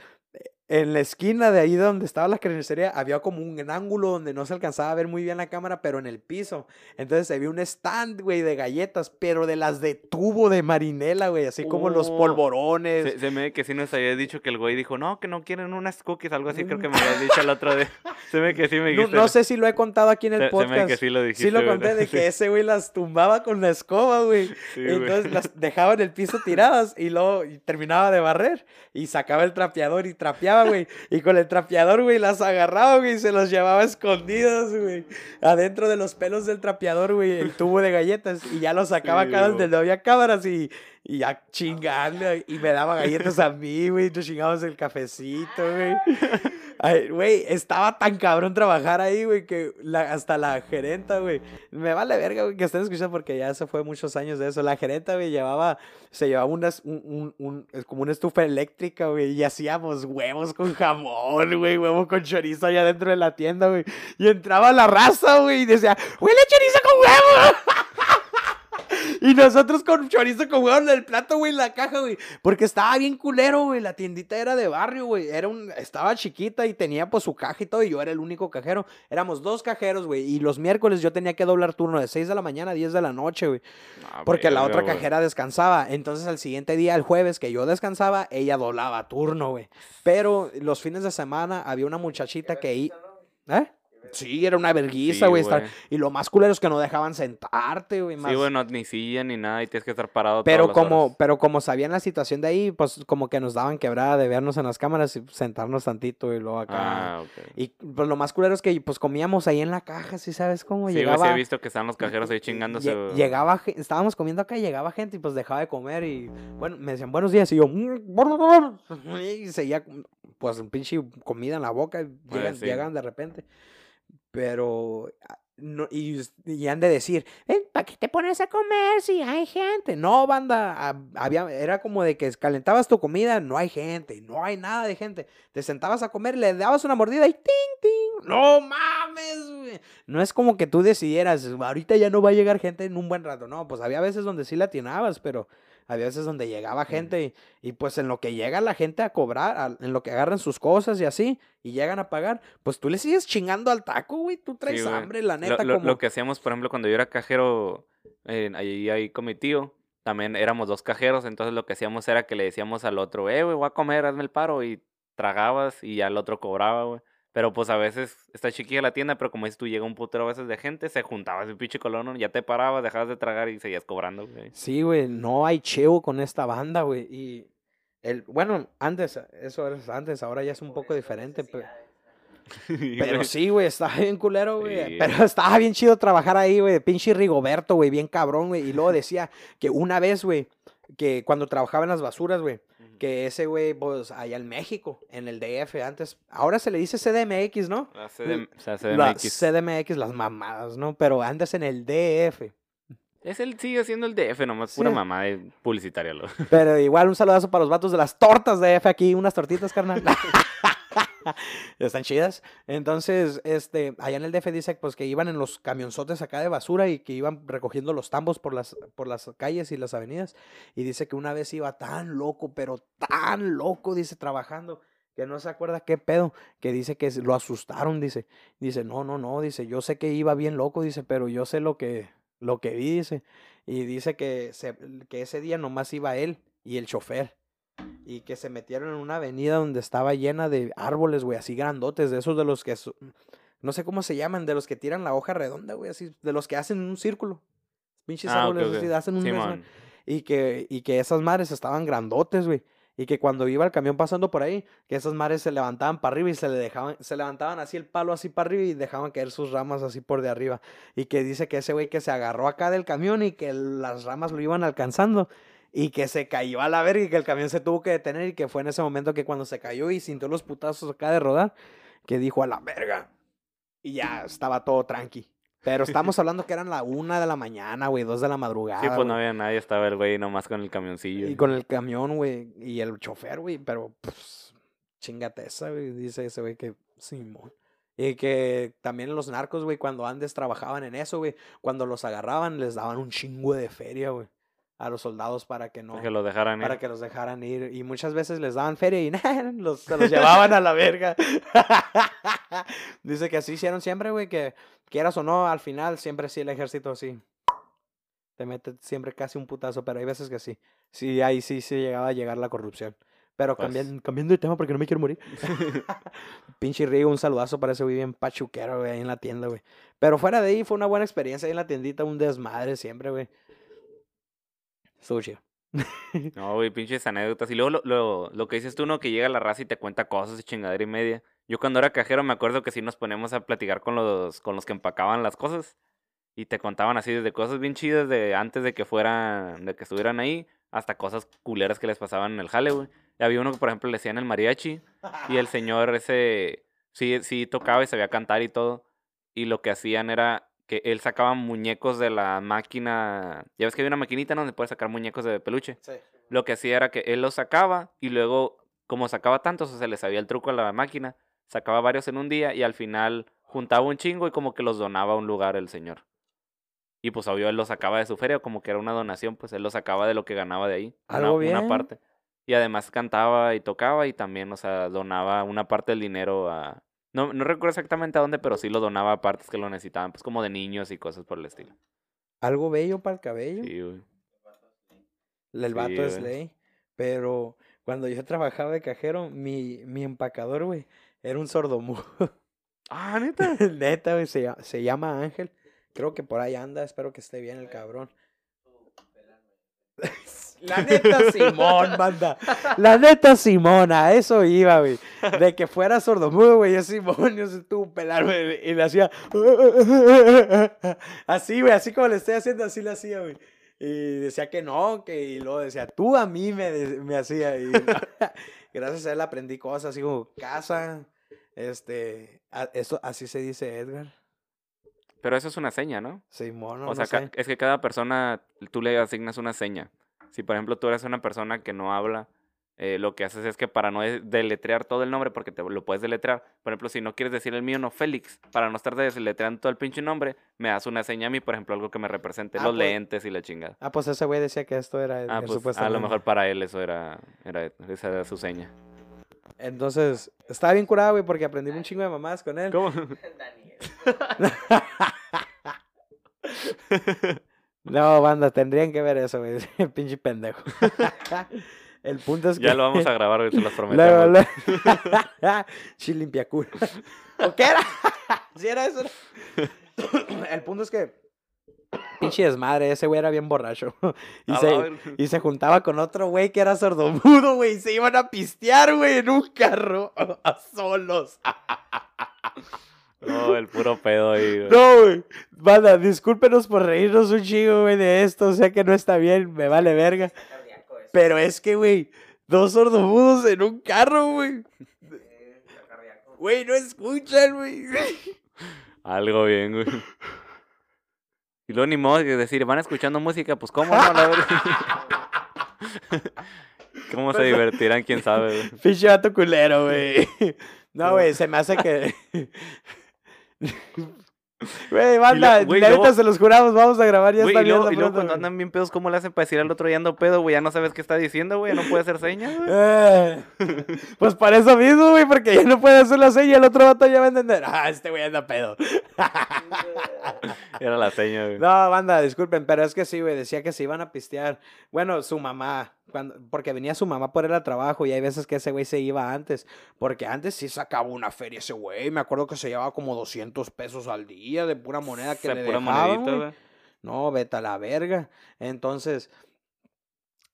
en la esquina de ahí donde estaba la carnicería había como un ángulo donde no se alcanzaba a ver muy bien la cámara, pero en el piso. Entonces se vio un stand, güey, de galletas, pero de las de tubo de marinela, güey, así como los Oh, polvorones. Se, se me que sí nos había dicho que el güey dijo, no, que no quieren unas cookies, algo así, creo que me habías dicho el otro día. Se me que sí me dijiste. no sé si lo he contado aquí en el Se- se me podcast. que sí lo dijiste. Sí lo conté de Sí, que ese güey las tumbaba con la escoba, güey. sí, güey. Entonces las dejaba en el piso tiradas y luego y terminaba de barrer y sacaba el trapeador y trapeaba, güey. Y con el trapeador, güey, las agarraba, güey, y se los llevaba escondidas, güey. Adentro de los pelos del trapeador, güey, el tubo de galletas. Y ya lo sacaba Sí, donde no había cámaras y, y ya chingando. Y me daba galletas a mí, güey. Nos chingábamos el cafecito, güey. Ay, Güey, estaba tan cabrón trabajar ahí, güey, que la- hasta la gerenta, güey. Me vale verga, güey, que estén escuchando porque ya se fue muchos años de eso. La gerenta, güey, llevaba, se llevaba unas, un, un, un- es como una estufa eléctrica, güey, y hacíamos huevos con jamón, güey, huevo con chorizo allá dentro de la tienda, güey. Y entraba la raza, güey, y decía, huele chorizo con huevo. Y nosotros con chorizo en el plato, güey, en la caja, güey. Porque estaba bien culero, güey. La tiendita era de barrio, güey. Era un, estaba chiquita y tenía pues su caja y todo. Y yo era el único cajero. Éramos dos cajeros, güey. Y los miércoles yo tenía que doblar turno de 6 de la mañana a 10 de la noche, güey. Ah, Porque la otra cajera descansaba. Entonces al siguiente día, el jueves, que yo descansaba, ella doblaba turno, güey. Pero los fines de semana había una muchachita que... i- ¿Eh? Sí, era una verguiza, Sí, güey. estar- güey. Y lo más culero es que no dejaban sentarte, güey. Sí, más- güey, no, ni silla ni nada y tienes que estar parado pero todas las como, horas. pero como sabían la situación de ahí, pues como que nos daban quebrada de vernos en las cámaras y sentarnos tantito y luego acá. Ah, ok. Y pues lo más culero es que pues comíamos ahí en la caja, ¿sí sabes cómo? Sí, güey, llegaba, sí he visto que están los cajeros ahí chingándose. lle- güey. llegaba, estábamos comiendo acá y llegaba gente y pues dejaba de comer y bueno, me decían buenos días y yo "Mm, y seguía pues un pinche comida en la boca y llegan, sí. llegan de repente. Pero ah, no, y, han de decir, ¿para qué te pones a comer si hay gente? No, banda, ah, había, era como de que calentabas tu comida, no hay gente, no hay nada de gente. Te sentabas a comer, le dabas una mordida y ting, ting. No mames. No es como que tú decidieras, ahorita ya no va a llegar gente en un buen rato. No, pues había veces donde sí la atinabas, pero había veces donde llegaba gente y, y, pues en lo que llega la gente a cobrar, en lo que agarran sus cosas y así, y llegan a pagar, pues tú le sigues chingando al taco, güey. Tú traes Sí, güey. hambre, la neta, lo, como... lo que hacíamos, por ejemplo, cuando yo era cajero, eh, ahí, ahí con mi tío, también éramos dos cajeros, entonces lo que hacíamos era que le decíamos al otro, eh, güey, voy a comer, hazme el paro, y tragabas y ya el otro cobraba, güey. Pero pues a veces está chiquilla la tienda, pero como dices tú, llega un putero a veces de gente, se juntaba ese pinche colono, ya te parabas, dejabas de tragar y seguías cobrando, güey. Sí, güey, no hay cheo con esta banda, güey. Y el, bueno, antes, eso era antes, ahora ya es un poco diferente, pe- pero sí, güey, estaba bien culero, güey. Sí. Pero estaba bien chido trabajar ahí, güey. Pinche Rigoberto, güey, bien cabrón, güey. Y luego decía que una vez, güey, que cuando trabajaba en las basuras, güey, que ese güey, pues, allá en México, en el DF, antes, ahora se le dice CDMX, ¿no? La CDM, o sea, La CDMX. CDMX, las mamadas, ¿no? Pero antes en el DF. Es el, sigue siendo el DF, nomás pura Sí. mamá de publicitaria. Lo. Pero igual un saludazo para los vatos de las tortas de F aquí, unas tortitas, carnal. Están chidas. Entonces, este, allá en el DF dice pues que iban en los camionzotes acá de basura y que iban recogiendo los tambos por las, por las calles y las avenidas. Y dice que una vez iba tan loco, pero tan loco, dice, trabajando, que no se acuerda qué pedo, que dice que lo asustaron, dice. Dice, no, no, no, dice, yo sé que iba bien loco, dice, pero yo sé lo que, lo que vi, dice. Y dice que, se, que ese día nomás iba él y el chofer. Y que se metieron en una avenida donde estaba llena de árboles, güey, así grandotes, de esos de los que... No sé cómo se llaman, de los que tiran la hoja redonda, güey, así, de los que hacen un círculo. Pinches Ah, árboles así, hacen un... Y, que, y que esas mares estaban grandotes, güey. Y que cuando iba el camión pasando por ahí, que esas mares se levantaban para arriba y se le dejaban, se levantaban así el palo así para arriba y dejaban caer sus ramas así por de arriba. Y que dice que ese güey que se agarró acá del camión y que las ramas lo iban alcanzando y que se cayó a la verga y que el camión se tuvo que detener y que fue en ese momento que cuando se cayó y sintió los putazos acá de rodar, que dijo a la verga. Y ya estaba todo tranqui. Pero estamos hablando que eran la una de la mañana, güey, dos de la madrugada. Sí, pues no había nadie, estaba el güey nomás con el camioncillo. Y con el camión, güey, y el chofer, güey, pero pues, chingate esa, güey, dice ese güey que Simón. Y que también los narcos, güey, cuando antes trabajaban en eso, güey, cuando los agarraban les daban un chingo de feria, güey, a los soldados para que no, Que lo dejaran ir. para que los dejaran ir. Y muchas veces les daban feria y los, se los llevaban a la verga. Dice que así hicieron siempre, güey, que quieras o no, al final siempre sí el ejército sí. Te mete siempre casi un putazo, pero hay veces que sí. Sí, ahí sí se llegaba a llegar la corrupción. Pero Pues- cambiando, cambiando de tema porque no me quiero morir. Pinche Rigo, un saludazo para ese güey bien pachuquero, güey, ahí en la tienda, güey. Pero fuera de ahí fue una buena experiencia ahí en la tiendita, un desmadre siempre, güey. Estuvo chido. No, güey, pinches anécdotas. Y luego lo, lo, lo que dices tú, ¿no? Que llega la raza y te cuenta cosas y chingadera y media. Yo cuando era cajero me acuerdo que sí nos poníamos a platicar con los, con los que empacaban las cosas. Y te contaban así desde cosas bien chidas de antes de que fueran, de que estuvieran ahí, hasta cosas culeras que les pasaban en el jale, güey. Y había uno que, por ejemplo, le decían el mariachi. Y el señor ese sí, sí tocaba y sabía cantar y todo. Y lo que hacían era que él sacaba muñecos de la máquina. Ya ves que había una maquinita donde puedes sacar muñecos de peluche. Sí. Lo que hacía era que él los sacaba y luego, como sacaba tantos, o se le sabía el truco a la máquina, sacaba varios en un día y al final juntaba un chingo y como que los donaba a un lugar el señor. Y pues obvio él los sacaba de su feria, como que era una donación, pues él los sacaba de lo que ganaba de ahí. una- Algo una bien. parte. Y además cantaba y tocaba y también, o sea, donaba una parte del dinero a... No, no recuerdo exactamente a dónde, pero sí lo donaba a partes que lo necesitaban, pues como de niños y cosas por el estilo. Algo bello para el cabello. Sí, güey. El Sí, vato es güey. ley. Pero cuando yo trabajaba de cajero, mi, mi empacador, güey, era un sordomudo. Ah, neta. Neta, güey, se, se llama Ángel. Creo que por ahí anda, espero que esté bien el cabrón. La neta, Simón, banda. La neta, Simón, a eso iba, güey. De que fuera sordomudo, güey. Yo, Simón, yo se tuvo pelar, güey. Y le hacía. Así, güey, así como le estoy haciendo, así le hacía, güey. Y decía que no, que y luego decía, tú a mí me, me hacía. Y gracias a él aprendí cosas, así como casa. Este, a- eso, así se dice Edgar. Pero eso es una seña, ¿no? Simón, no, o sea, no ca- sé. es que cada persona tú le asignas una seña. Si por ejemplo tú eres una persona que no habla, eh, lo que haces es que para no de- deletrear todo el nombre, porque te lo puedes deletrear, por ejemplo, si no quieres decir el mío, no Félix, para no estar deletreando todo el pinche nombre, me das una seña a mí, por ejemplo, algo que me represente, Ah, los pues, lentes y la chingada. Ah, pues ese güey decía que esto era Ah, pues a lo mejor para él eso era, era esa era su seña. Entonces, estaba bien curado, güey, porque aprendí un chingo de mamás con él. ¿Cómo? No, banda, tendrían que ver eso, güey. Pinche pendejo. El punto es que. Ya lo vamos a grabar, güey, te Luego, prometemos. luego. Chilimpiacura. ¿O qué era? ¿Sí era eso? El punto es que. Pinche desmadre, ese güey era bien borracho. Y, A se, y se juntaba con otro güey que era sordomudo, güey. Y se iban a pistear, güey, en un carro. A solos. No, el puro pedo ahí, güey. No, güey. Banda, discúlpenos por reírnos un chingo, güey, de esto. Sé que no está bien, me vale verga. Pero es que, güey, dos sordomudos en un carro, güey. Güey, no escuchan, güey. Algo bien, güey. Y ni modo de decir, van escuchando música, pues cómo no, la verdad. ¿Cómo se divertirán? ¿Quién sabe, güey? Pinche vato culero, güey. No, güey, se me hace que. Güey, banda, la neta se los juramos, vamos a grabar ya Güey, está y luego, y luego pronto, cuando andan bien pedos, ¿cómo le hacen para decir al otro ya ando pedo, güey? Ya no sabes qué está diciendo, güey. No puede hacer señas, güey. Eh, pues para eso mismo, güey, porque ya no puede hacer la seña, el otro vato ya va a entender. Ah, este güey anda pedo. Era la seña, güey. No, banda, disculpen, pero es que sí, güey, decía que se iban a pistear. Bueno, su mamá, cuando, porque venía su mamá por él al trabajo y hay veces que ese güey se iba antes, porque antes sí sacaba una feria ese güey, me acuerdo que se llevaba como 200 pesos al día de pura moneda que Esa le pura dejaban, monedita. No, vete a la verga. Entonces,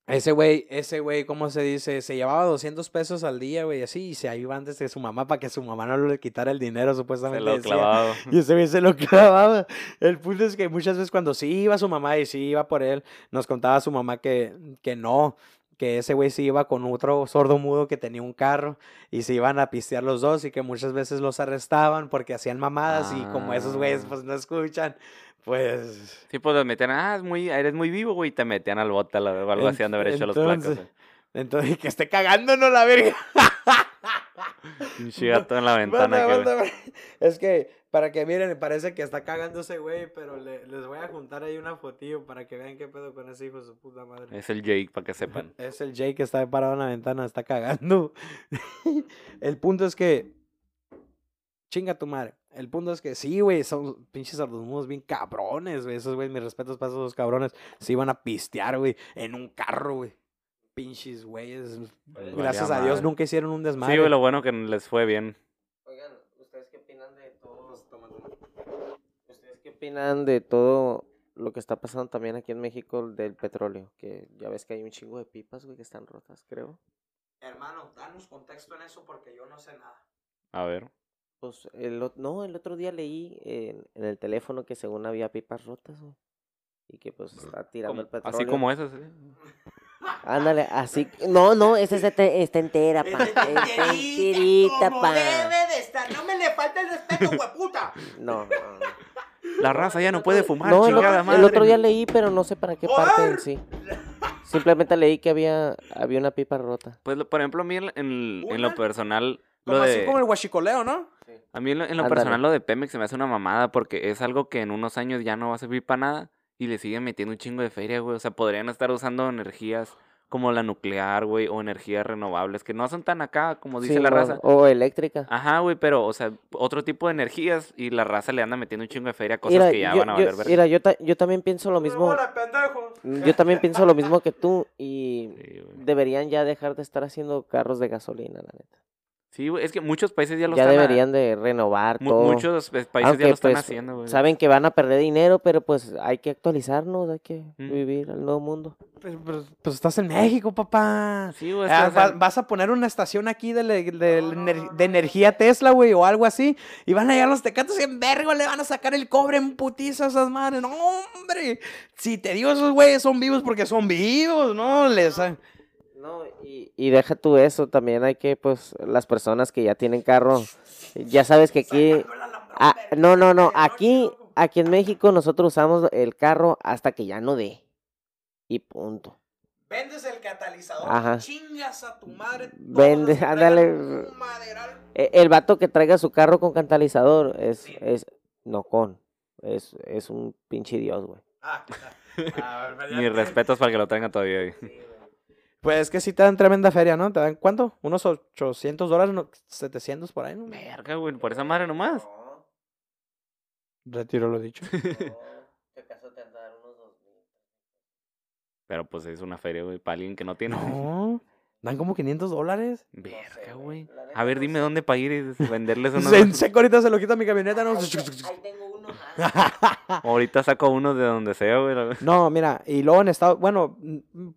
ese güey, ese güey, ¿cómo se dice? Se llevaba 200 pesos al día, güey, así, y se iba antes de su mamá para que su mamá no le quitara el dinero, Se supuestamente. lo decía. clavaba. Y ese güey se lo clavaba. El punto es que muchas veces cuando sí iba su mamá y sí iba por él, nos contaba su mamá que, que no, que ese güey sí iba con otro sordo mudo que tenía un carro y se iban a pistear los dos y que muchas veces los arrestaban porque hacían mamadas y como esos güeyes Ah. pues no escuchan, pues... Sí, pues los metían, ah, es muy, eres muy vivo, güey, y te metían al bote la- o algo así, han de haber hecho los placos, Entonces- güey. Entonces, que esté cagándonos la verga. Pinche gato en la ventana, Banda, que, banda, Es que, para que miren, parece que está cagando ese güey, pero le- les voy a juntar ahí una fotillo para que vean qué pedo con ese hijo de su puta madre. Es el Jake, para que sepan. Es el Jay que está parado en la ventana, está cagando. el punto es que. Chinga tu madre. El punto es que sí, güey, son pinches sordomudos bien cabrones, güey. Esos, güey, mis respetos para esos cabrones. Se iban a pistear, güey, en un carro, güey. Pinches, güeyes. Gracias a Dios nunca hicieron un desmadre. Sí, güey, lo bueno que les fue bien. Oigan, ¿ustedes qué opinan de todo? ¿Ustedes qué opinan de todo lo que está pasando también aquí en México del petróleo? Que ya ves que hay un chingo de pipas, güey, que están rotas, creo. Hermano, danos contexto en eso porque yo no sé nada. A ver. Pues el, no, el otro día leí en, en el teléfono que según había pipas rotas, güey. Y que pues está tirando el petróleo. así como esas, ¿eh? Ándale, así. No, no, esa es este- está entera, pa. Está enterita, pa. de estar. No me le falta el respeto, hueputa. No, no, no. La raza ya no puede fumar, No, el chingada otro, madre. el otro día leí, pero no sé para qué parte en sí. Simplemente leí que había, había una pipa rota. Pues, lo- por ejemplo, a mí en, en- en lo personal, lo Como de... así como el huachicoleo, ¿no? A mí en lo, en lo personal lo de Pemex se me hace una mamada porque es algo que en unos años ya no va a servir para nada y le siguen metiendo un chingo de feria, güey. O sea, podrían estar usando energías como la nuclear, güey, o energías renovables que no son tan acá como dice Sí, la raza. O eléctrica. Ajá, güey, pero, o sea, otro tipo de energías y la raza le anda metiendo un chingo de feria a cosas Mira, que ya yo, van a yo- valer verga. mira, yo, ta- yo también pienso lo mismo. Hola, pendejo. Yo también pienso lo mismo que tú y Sí, deberían ya dejar de estar haciendo carros de gasolina, la neta. Sí, es que muchos países ya lo Ya están... a- deberían de renovar todo. muchos países Aunque, ya lo están pues, haciendo, güey. Saben que van a perder dinero, pero pues hay que actualizarnos, hay que Mm. vivir al nuevo mundo. Pues, pues- pues estás en México, papá. Sí, güey, Ah, vas a poner una estación aquí de, le- de, ener- de energía Tesla, güey, o algo así. Y van a llegar los tecatos y en vergo le van a sacar el cobre en putiza a esas madres. No, hombre. Si te digo, esos güeyes son vivos porque son vivos, ¿no? Les, No, y, y deja tú eso, también hay que, pues, las personas que ya tienen carro, ya sabes que aquí, ah, no, no, no, aquí, aquí en México nosotros usamos el carro hasta que ya no dé. Y punto. Vendes el catalizador, Ajá. chingas a tu madre. Vende, ándale. maderal. E- El vato que traiga su carro con catalizador es, es, no con, es, es un pinche dios, güey. Ah, ah, ah, ya mis respetos para que lo tengan todavía. güey. Pues es que sí te dan tremenda feria, ¿no? ¿Te dan cuánto? Unos 800 dólares, no, 700 por ahí, ¿no? Verga, güey, por esa madre nomás. Retiro lo dicho. Pero pues es una feria, güey, para alguien que no tiene. No. Dan como 500 dólares. Verga, güey. A ver, dime dónde para ir y venderles unos. En seco ahorita se lo quita mi camioneta, ¿no? Ahí tengo. Ahorita saco uno de donde sea, güey. No, mira, y luego en Estados... Bueno,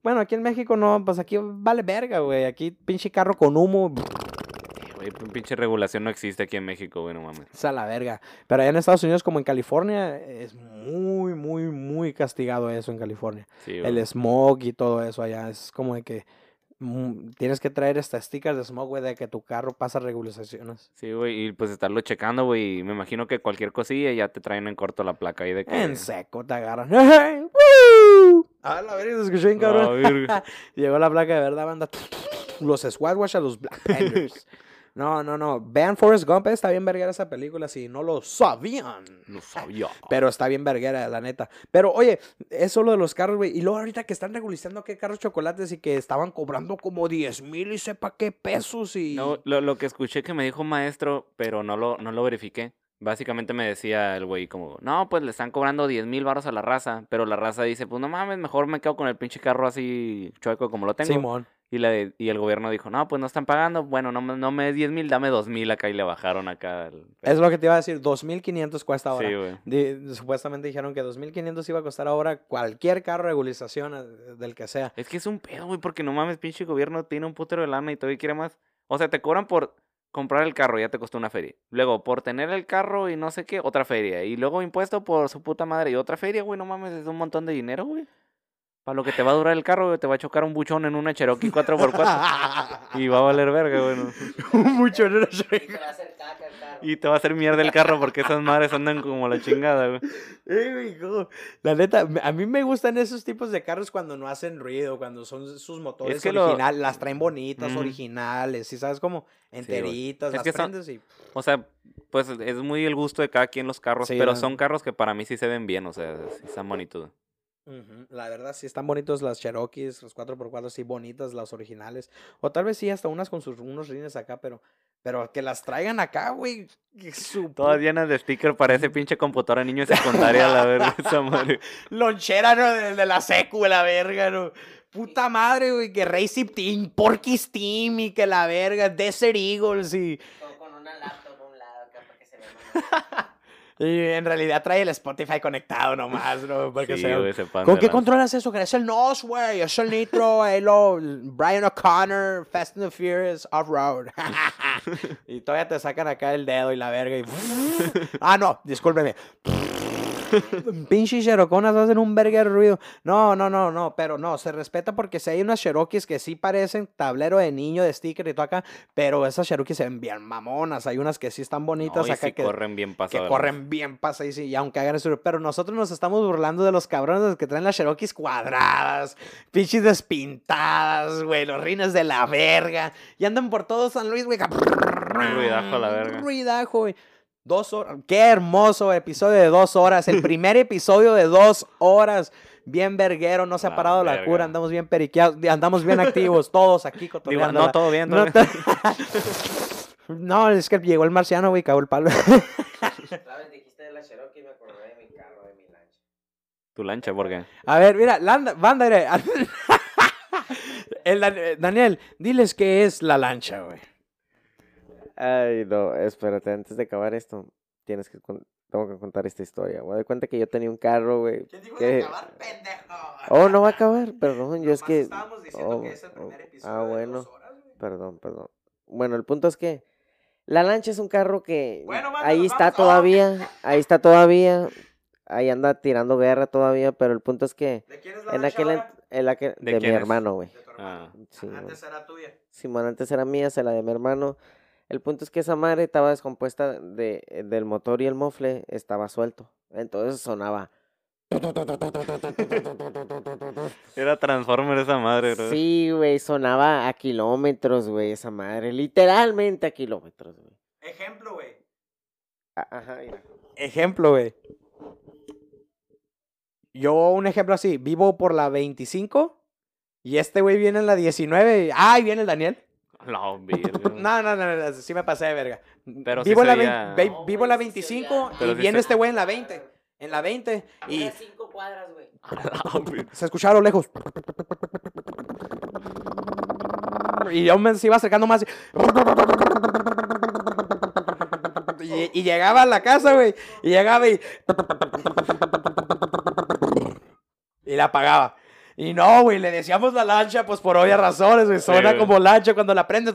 bueno, aquí en México no, pues aquí vale verga, güey. Aquí pinche carro con humo, Güey, pin- pinche regulación no existe aquí en México, güey, no mames. es a la verga. Pero allá en Estados Unidos, como en California, es muy, muy, muy castigado eso en California. Sí. El smog y todo eso allá. Es como de que tienes que traer estas stickers de smog, güey, de que tu carro pasa regulaciones. Sí, güey, y pues estarlo checando, güey. y Me imagino que cualquier cosilla ya te traen en corto la placa ahí de que. En seco te agarran. ¡Woo! A la verga, se escuchó bien, cabrón. Llegó la placa de verdad, banda. Los Swatwash a los Black Panthers. No, no, no. Vean Forrest Gump, eh, está bien verguera esa película, si no lo sabían. No sabía. Pero está bien verguera, la neta. Pero, oye, eso lo de los carros, güey. Y luego ahorita que están regulizando qué carros chocolates y que estaban cobrando como 10 mil y sepa qué pesos y... No, lo, lo que escuché que me dijo un maestro, pero no lo, no lo verifiqué. Básicamente me decía el güey como, no, pues le están cobrando 10 mil baros a la raza, pero la raza dice, pues no mames, mejor me quedo con el pinche carro así chueco como lo tengo. Simón. Y, la, y el gobierno dijo, no, pues no están pagando, bueno, no, me- no me des 10 mil, dame 2 mil acá y le bajaron acá. el- Es lo que te iba a decir, 2.500 cuesta ahora. Sí, güey. Di- supuestamente dijeron que 2.500 iba a costar ahora cualquier carro de regularización eh, del que sea. Es que es un pedo, güey, porque no mames, pinche gobierno tiene un putero de lana y todavía quiere más. O sea, te cobran por comprar el carro, ya te costó una feria. Luego, por tener el carro y no sé qué, otra feria. Y luego impuesto por su puta madre y otra feria, güey, no mames, es un montón de dinero, güey. Para lo que te va a durar el carro, güey, te va a chocar un buchón en una Cherokee 4x4 y va a valer verga, güey. ¿no? Mucho no Te va a hacer caca el carro. Y te va a hacer mierda el carro porque esas madres andan como la chingada, güey. La neta, a mí me gustan esos tipos de carros cuando no hacen ruido, cuando son sus motores que lo- originales, las traen bonitas, originales, y sabes como güey. enteritas, Es las que son- prendes y O sea, pues es muy el gusto de cada quien los carros, Sí, pero la- son carros que para mí sí se ven bien, o sea, sí están bonitos. La verdad, sí están bonitos las Cherokees, los 4x4, sí bonitas las originales. O tal vez sí, hasta unas con sus unos rines acá, pero, pero que las traigan acá, güey. Todas llenas de sticker para ese pinche computadora niño de secundaria, la verga, esa madre. Lonchera, ¿no? De, de la secu, la verga, ¿no? Puta madre, güey, que Racing Team, Porky's Team y que la verga, Desert Eagles y, Con, con una laptop a un lado acá para que se vea. y en realidad trae el Spotify conectado nomás, ¿no? Porque Sí, se- güey, se ¿Con qué lanza. controlas eso? Que es el NOS, güey. Es el Nitro, el Brian O'Connor, Fast and the Furious, Off-Road. y todavía te sacan acá el dedo y la verga y... ah, no, discúlpeme. Pinches Cheroconas hacen un verga de ruido. No, no, no, no, pero no, se respeta porque si hay unas Cherokees que sí parecen tablero de niño de sticker y todo acá, pero esas Cherokees se ven bien mamonas. Hay unas que sí están bonitas No, acá sí que corren bien que pasadas. corren bien pasa y sí, y aunque hagan eso, pero nosotros nos estamos burlando de los cabrones que traen las Cherokees cuadradas, pinches despintadas, güey, los rines de la verga, y andan por todo San Luis, güey. ruidajo a la verga. Ruidajo, güey. Dos horas, qué hermoso episodio de dos horas, el primer episodio de dos horas. Bien verguero, no se ha parado la cura, andamos bien periqueados, andamos bien activos, todos aquí Digo, cotorreándola. no, todo bien, todo No, bien. No, es que llegó el marciano, güey, cagó el palo. ¿Sabes? Dijiste de la Cherokee y me acordé de mi carro, de mi lancha. Tu lancha, ¿por qué? A ver, mira, landa, banda. El eh, Daniel, diles qué es la lancha, güey. Ay, no, espérate, antes de acabar esto, tienes que tengo que contar esta historia. Me doy cuenta que yo tenía un carro, güey. que- Oh, no va a acabar, perdón, yo es que... oh, oh, ah, bueno, perdón, perdón. Bueno, el punto es que la lancha es un carro que Bueno, ahí está vamos. todavía, ahí está todavía, ahí anda tirando guerra todavía, pero el punto es que ¿De quién es en aquel, en, en la que- ¿De de, mi es? hermano, güey. Ah. Sí, güey. Antes era tuya. Simón, antes era mía, se la de mi hermano. El punto es que esa madre estaba descompuesta de, del motor y el mofle estaba suelto. Entonces sonaba. Era Transformer esa madre, bro. Sí, güey, sonaba a kilómetros, güey, esa madre. Literalmente a kilómetros, güey. Ejemplo, güey. A- Ajá, mira. Ejemplo, güey. Yo, un ejemplo así, vivo por la 25 y este güey viene en la 19 y... ¡Ay, viene el Daniel! No. No, no, no, no, sí me pasé de verga. Pero sí vivo, en la se 20 veía- ve- No, vivo en la güey, sí se 25 veía. y sí viene este güey en la 20. En la 20 y cinco cuadras, güey. se escuchaba a lo lejos. Y yo me se iba acercando más. Y, y llegaba a la casa, güey. Y llegaba y. Y la apagaba. Y no, güey, le decíamos la lancha, pues por obvias razones, güey. Suena como lancha cuando la prendes.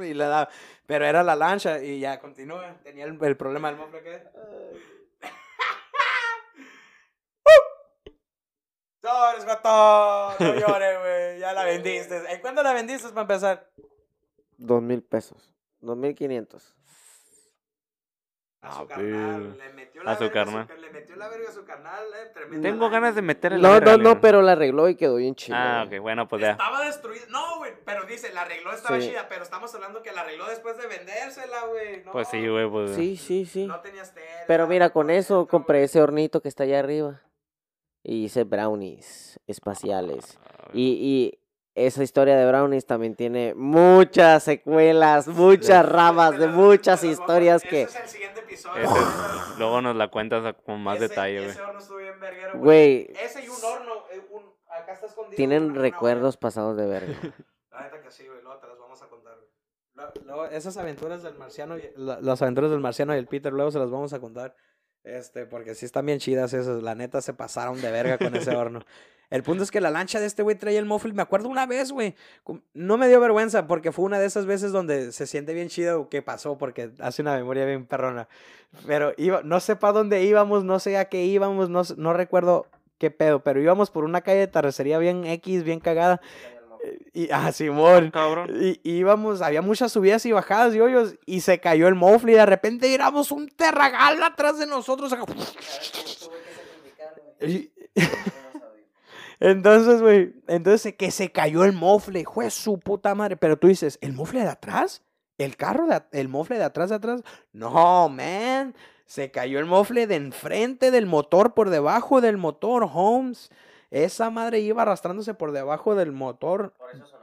Y le da. Pero era la lancha y ya continúa. Tenía el, el problema del mofle que. Sobres, gato. No llores, güey. Ya la vendiste. ¿En cuándo la vendiste para empezar? Dos mil pesos. Dos mil quinientos. A A su carnal. Le metió A la su verga carnal. Le metió la verga a su carnal, eh. tremenda Tengo ganas de meter el No, no, no, pero la arregló y quedó bien chido. Ah, ok, bueno, pues ya. Estaba destruida. No, güey. Pero dice, la arregló, estaba Sí. chida. Pero estamos hablando que la arregló después de vendérsela, güey. No, Pues sí, güey, pues. Sí, sí, sí. No tenías tela. Pero mira, con no eso compré ese hornito que está allá arriba. Y hice brownies espaciales. Ah, Y, y esa historia de brownies también tiene muchas secuelas, muchas ramas de muchas historias ese que... es el siguiente episodio. Ese- luego nos la cuentas con más ese- detalle, güey. Ese horno estuvo bien verguero, Güey, Ese y un horno. eh, un- acá está escondido. tienen una- una recuerdos pasados de verga. La neta que sí, güey. Luego te las vamos a contar, güey. Lo- Luego, esas aventuras del marciano, y- la- las aventuras del marciano y el Peter, luego se las vamos a contar. Este, porque sí están bien chidas esas. La neta se pasaron de verga con ese horno. El punto es que la lancha de este güey traía el muffle. Me acuerdo una vez, güey. No me dio vergüenza porque fue una de esas veces donde se siente bien chido que pasó porque hace una memoria bien perrona. Pero iba, no sé para dónde íbamos, no sé a qué íbamos, no, no recuerdo qué pedo, pero íbamos por una calle de terracería bien X, bien cagada. Y, ah, Simón. Cabrón. Y y íbamos, había muchas subidas y bajadas y hoyos, y se cayó el mofle y de repente éramos un terragal atrás de nosotros. Y- entonces, güey, entonces que se cayó el mofle, fue su puta madre. Pero tú dices, ¿el mofle de atrás? ¿El carro de el mofle de atrás de atrás? No, man. Se cayó el mofle de enfrente del motor, por debajo del motor, Holmes. Esa madre iba arrastrándose por debajo del motor Por eso.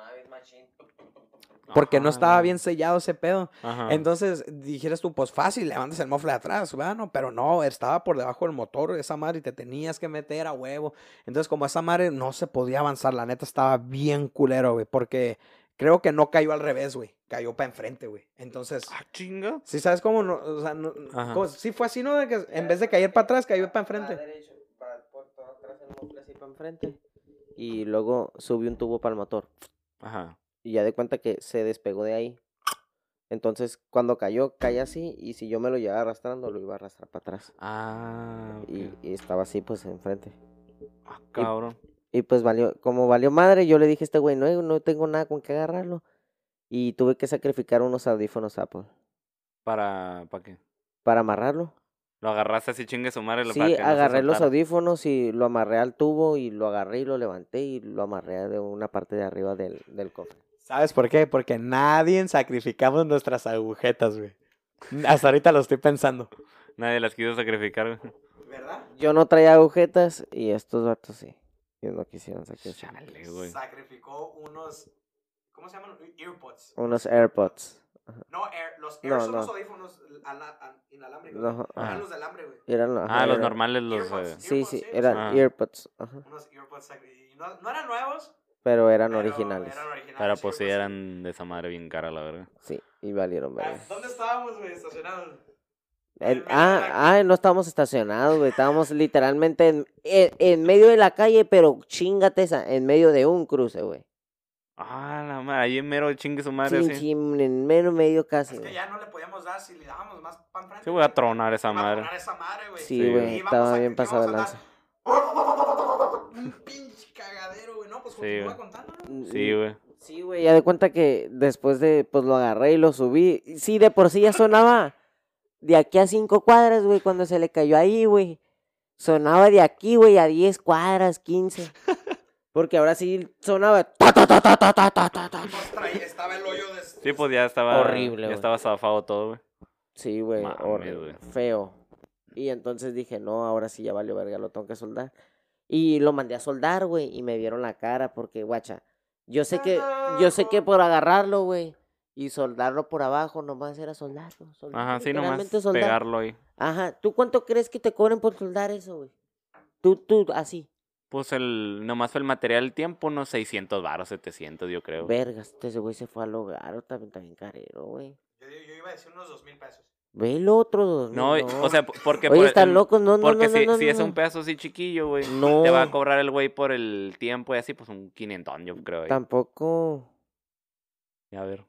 Porque no estaba no. bien sellado ese pedo. Ajá. Entonces dijeras tú, pues fácil, levantas el mofle de atrás, bueno, pero no, estaba por debajo del motor, esa madre, y te tenías que meter a huevo. Entonces, como esa madre no se podía avanzar, la neta estaba bien culero, güey, porque creo que no cayó al revés, güey, cayó para enfrente, güey. Entonces, Ah, chinga. si sabes cómo, no, o sea, no, como- sí fue así, ¿no? De que en vez de caer para atrás, cayó para enfrente. derecho, para, por todo atrás el mofle así para enfrente. Y luego subí un tubo para el motor. Ajá. Y ya de cuenta que se despegó de ahí. Entonces, cuando cayó, cae así. Y si yo me lo llevaba arrastrando, lo iba a arrastrar para atrás. Ah. Y, y estaba así, pues, enfrente. Ah, cabrón. Y pues valió, como valió madre, yo le dije a este güey, no, no tengo nada con qué agarrarlo. Y tuve que sacrificar unos audífonos Apple ¿Para, para qué? para amarrarlo. Lo agarraste así chingue su madre. Sí, para que no se agarré los audífonos y lo amarré al tubo y lo agarré y lo levanté y lo amarré de una parte de arriba del, del cofre. ¿Sabes por qué? Porque nadie sacrificamos nuestras agujetas, güey. Hasta ahorita lo estoy pensando. Nadie las quiso sacrificar, güey. ¿Verdad? Yo no traía agujetas y estos vatos sí. Ellos no quisieron sacrificar. Chale, güey. Sacrificó unos. ¿Cómo se llaman? Earpods. Unos AirPods. No, air, los No, son los no. audífonos ala- inalámbricos. No, Eran los de alambre, güey. Eran, ajá, Ah, los eran- normales, los. Earpods. eh, Sí, sí, Earpods, sí, eran ah. AirPods. Ajá. Unos earpods y no, no eran nuevos, Pero eran pero originales. eran originales, Pero pues sí earpods. eran de esa madre bien cara, la verdad. Sí, y valieron Ah, verga. ¿Dónde estábamos, güey? Estacionados. En- ah, ah, no estábamos estacionados, güey. Estábamos literalmente en, en, en medio de la calle, pero chingate esa, en medio de un cruce, güey. Ah, la madre. Ahí en mero chingue su madre, Sí, sí, en medio, medio casi. Es que ya no le podíamos dar si le dábamos más pan frente. Sí, voy a tronar esa a madre. tronar esa madre, güey. Sí, Sí, güey, estaba bien que pasado de íbamos a lanza. Un pinche pues continúa mm, sí, contándolo. Sí, güey. Sí, güey, ya de cuenta que después de, pues lo agarré y lo subí. Sí, de por sí ya sonaba de aquí a cinco cuadras, güey, cuando se le cayó ahí, güey. Sonaba de aquí, güey, a 10 cuadras, 15. Porque ahora sí sonaba. Ta, ta, pues, estaba el hoyo de. Sí, pues ya estaba. Horrible, Ya estaba zafado todo, güey. Sí, güey. Horrible. Feo. Y entonces dije, no, ahora sí ya valió verga, lo tengo que soldar. Y lo mandé a soldar, güey, y me vieron la cara porque, guacha, yo sé que, yo sé que por agarrarlo, güey, y soldarlo por abajo, nomás era soldarlo. soldarlo, Ajá, sí, nomás soldar. pegarlo ahí. Ajá, ¿tú cuánto crees que te cobren por soldar eso, güey? Tú, tú, así. Pues el, nomás fue el material el tiempo, unos 600 baros, 700, yo creo. Vergas, ese güey se fue al hogar, o también, también carero, güey. Yo, iba a decir unos dos mil pesos. Ve el otro, mil, No, o sea, porque... Oye, por- están el- locos, no, no, Porque no, si, no, no, si es no. un pedazo así chiquillo, güey, No. te va a cobrar el güey por el tiempo y así, pues un 500, yo creo. ahí. Tampoco, A ver.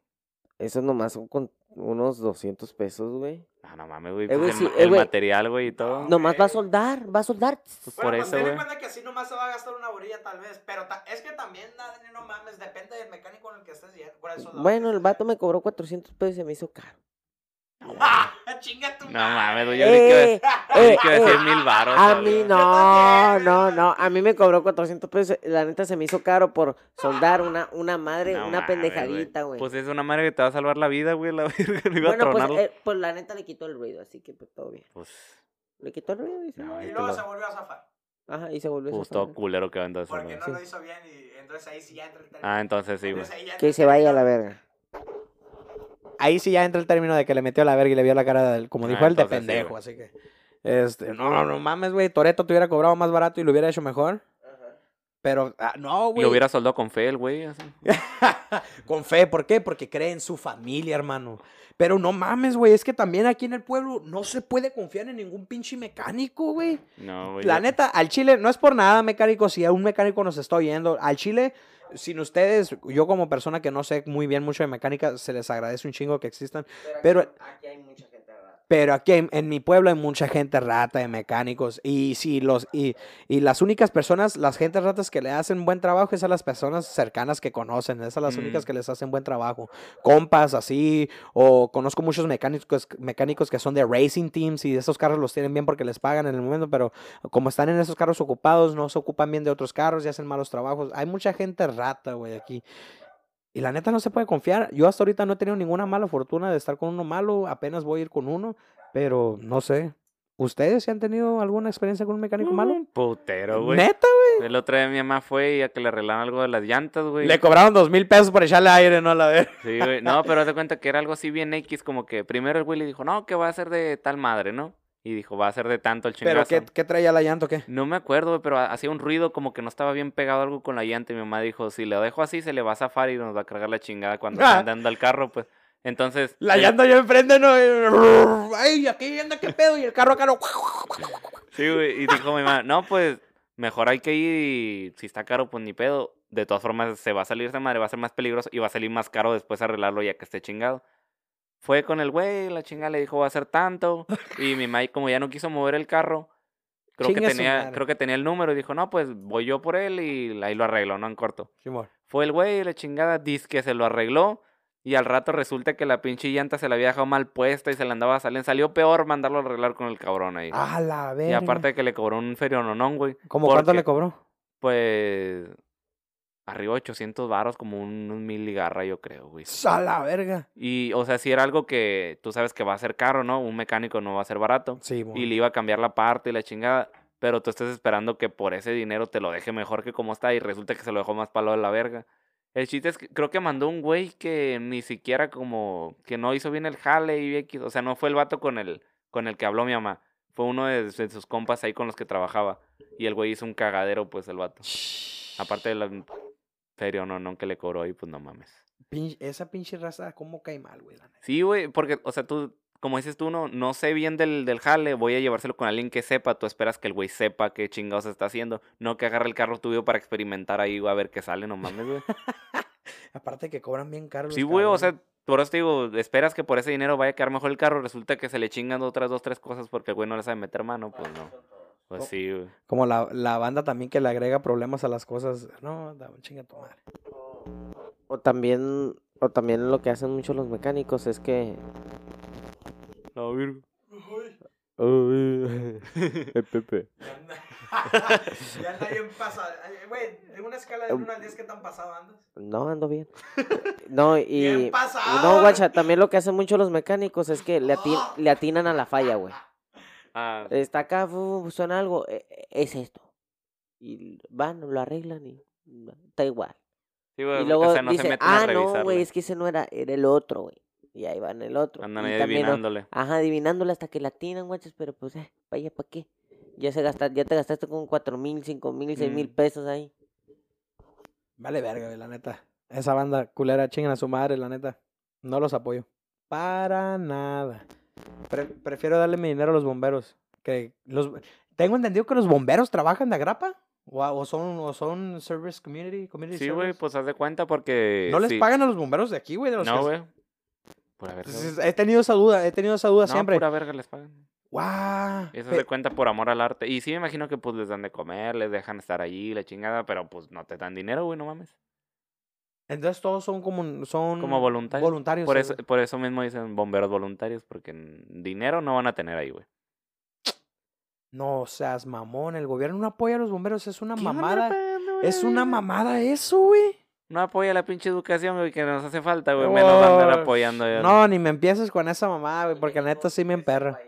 eso nomás son con unos 200 pesos, güey. Ah, no mames, güey. Eh, pues el, sí, eh, el güey. material, güey, y todo. Nomás va a soldar, va a soldar. Pues por eso, güey. cuenta que así nomás se va a gastar una orilla tal vez, pero ta- es que también, Dani, no mames, depende del mecánico en el que estés yendo. Por eso Bueno, el vato me cobró 400 pesos y se me hizo caro. ¡Ah! ¡Chinga tu No mames, güey. Yo que Eh, creí eh, decir eh, mil baros. A mí no, no, no. A mí me cobró 400 pesos. La neta se me hizo caro por soldar una, una madre, No una mames, pendejadita, güey. Pues es una madre que te va a salvar la vida, güey. La verga, no iba bueno, a pues, eh, pues la neta le quitó el ruido, así que pues todo bien. Pues, Le quitó el ruido y se, No, Y luego lo- se volvió a zafar. Ajá, y se volvió a pues zafar. todo culero que va entonces. Porque ¿no? Sí. lo hizo bien y entonces ahí sí ya entra el término. Ah, entonces sí, güey. Que se vaya a la verga. Ahí sí ya entra el término de que le metió la verga y le vio la cara del, como Ah, dijo él, de sí, pendejo, así que. Este, no, no, no mames, güey. Toreto te hubiera cobrado más barato y lo hubiera hecho mejor. Pero, ah, no, güey. Lo hubiera soldado con fe el güey. Con fe, ¿por qué? Porque cree en su familia, hermano. Pero no mames, güey, es que también aquí en el pueblo no se puede confiar en ningún pinche mecánico, güey. No, güey. La neta, al Chile, no es por nada, mecánico, si un mecánico nos está oyendo, al Chile, sin ustedes, yo como persona que no sé muy bien mucho de mecánica, se les agradece un chingo que existan. Pero- aquí hay mucha gente rara. Pero aquí en, en mi pueblo hay mucha gente rata de mecánicos. Y si los, y, y las únicas personas, las gentes ratas que le hacen buen trabajo, esas las personas cercanas que conocen, esas las Mm. únicas que les hacen buen trabajo. Compas así, o conozco muchos mecánicos, mecánicos que son de racing teams y esos carros los tienen bien porque les pagan en el momento, pero como están en esos carros ocupados, no se ocupan bien de otros carros y hacen malos trabajos. Hay mucha gente rata, güey, aquí. Y la neta no se puede confiar. Yo hasta ahorita no he tenido ninguna mala fortuna de estar con uno malo. Apenas voy a ir con uno. Pero no sé. ¿Ustedes sí han tenido alguna experiencia con un mecánico malo? Un putero, güey. Neta, güey. El otro día mi mamá fue y a que le arreglaron algo de las llantas, güey. Le cobraron dos mil pesos por echarle aire, ¿no? A la ver. Sí, güey. No, pero haz de cuenta que era algo así bien X, como que primero el güey le dijo, no, que va a ser de tal madre, ¿no? Y dijo, va a ser de tanto el ¿Pero chingazo. qué, qué traía la llanta o qué? No me acuerdo, pero ha- hacía un ruido como que no estaba bien pegado algo con la llanta. Y mi mamá dijo, si lo dejo así, se le va a zafar y nos va a cargar la chingada cuando Ah. andando al carro, pues. Entonces... La el- llanta yo enfrente, ¿no? Ay, aquí anda, qué pedo. Y el carro acá no. Sí, güey. Y dijo mi mamá, no, pues, mejor hay que ir y si está caro, pues ni pedo. De todas formas, se va a salir esa madre, va a ser más peligroso y va a salir más caro después arreglarlo ya que esté chingado. Fue con el güey, la chinga le dijo va a ser tanto. Y mi mamá, como ya no quiso mover el carro, creo que tenía, creo que tenía el número y dijo, no, pues voy yo por él y ahí lo arreglo, no en corto. Simón. Fue el güey, la chingada, dice que se lo arregló. Y al rato resulta que la pinche llanta se la había dejado mal puesta y se le andaba saliendo. Salió peor mandarlo a arreglar con el cabrón ahí. A la y verga. aparte de que le cobró un feriononón, güey. ¿Cómo cuánto le cobró? Pues. Arriba de 800 varos, como un, un mil ligarra, yo creo, güey. A la verga. Y, o sea, si era algo que tú sabes que va a ser caro, ¿no? Un mecánico no va a ser barato. Sí, mon. Y le iba a cambiar la parte y la chingada. Pero tú estás esperando que por ese dinero te lo deje mejor que como está. Y resulta que se lo dejó más palo de la verga. El chiste es que creo que mandó un güey que ni siquiera como que no hizo bien el jale y X. O sea, no fue el vato con el, con el que habló mi mamá. Fue uno de, de sus compas ahí con los que trabajaba. Y el güey hizo un cagadero, pues, el vato. Aparte de la feria no, no, que le cobró ahí, pues no mames. Esa pinche raza, ¿cómo cae mal, güey? Sí, güey, porque, o sea, tú, como dices tú, no, no sé bien del, del jale, voy a llevárselo con alguien que sepa, tú esperas que el güey sepa qué chingados está haciendo, no que agarre el carro tuyo para experimentar ahí, güey, a ver qué sale, no mames, güey. Aparte que cobran bien caro. Sí, güey, o sea, por eso te digo, esperas que por ese dinero vaya a quedar mejor el carro, resulta que se le chingan otras dos, tres cosas porque el güey no le sabe meter mano, pues no. Pues Co- sí, güey. Como la, la banda también que le agrega problemas a las cosas. No, da, chinga tu madre. O también, o también lo que hacen muchos los mecánicos es que... No, virgo. el Pepe. ya anda bien pasado. Güey, en una escala de 1 al 10, ¿qué tan pasado andas? No, ando bien. No, y... Bien pasado. No, guacha, también lo que hacen mucho los mecánicos es que le, atin- le atinan a la falla, güey. Ah, Está acá, suena algo, e- e- es esto. Y van, lo arreglan y mm, está igual. sí, Y luego o sea, no se dicen, meten a ah, no, güey, es que ese no era, era el otro, güey. Y ahí van el otro. Andan Y ahí también, ¿no? adivinándole. Ajá, adivinándole hasta que la atinan, guachas, pero pues, eh, vaya, ¿para qué? Ya, se gasta, ya te gastaste como cuatro mil, cinco mil, seis mil Mm. pesos ahí. Vale verga, güey, la neta. Esa banda culera chingan a su madre, la neta. No los apoyo. Para nada. Pre- prefiero darle mi dinero a los bomberos. Que los... Tengo entendido que los bomberos trabajan de agrapa. O, o son, o son service community, community Sí, güey, pues haz de cuenta porque. No les pagan a los bomberos de aquí, güey. de los No, güey. Pura verga. He tenido esa duda, he tenido esa duda No, siempre. pura verga les pagan. Guau. Eso se cuenta por amor al arte. Y sí me imagino que pues les dan de comer, les dejan estar allí, la chingada, pero pues no te dan dinero, güey, no mames. Entonces todos son como son Como voluntarios. voluntarios. Por eso, güey. por eso mismo dicen bomberos voluntarios, porque dinero no van a tener ahí, güey. No seas mamón, el gobierno no apoya a los bomberos, es una ¿Qué onda, mamada. pedo, Es una mamada eso, güey. No apoya la pinche educación, güey, que nos hace falta, güey. Menos va a andar Oh, apoyando. ya. No, ni me empieces con esa mamada, güey, porque la neta sí me emperra.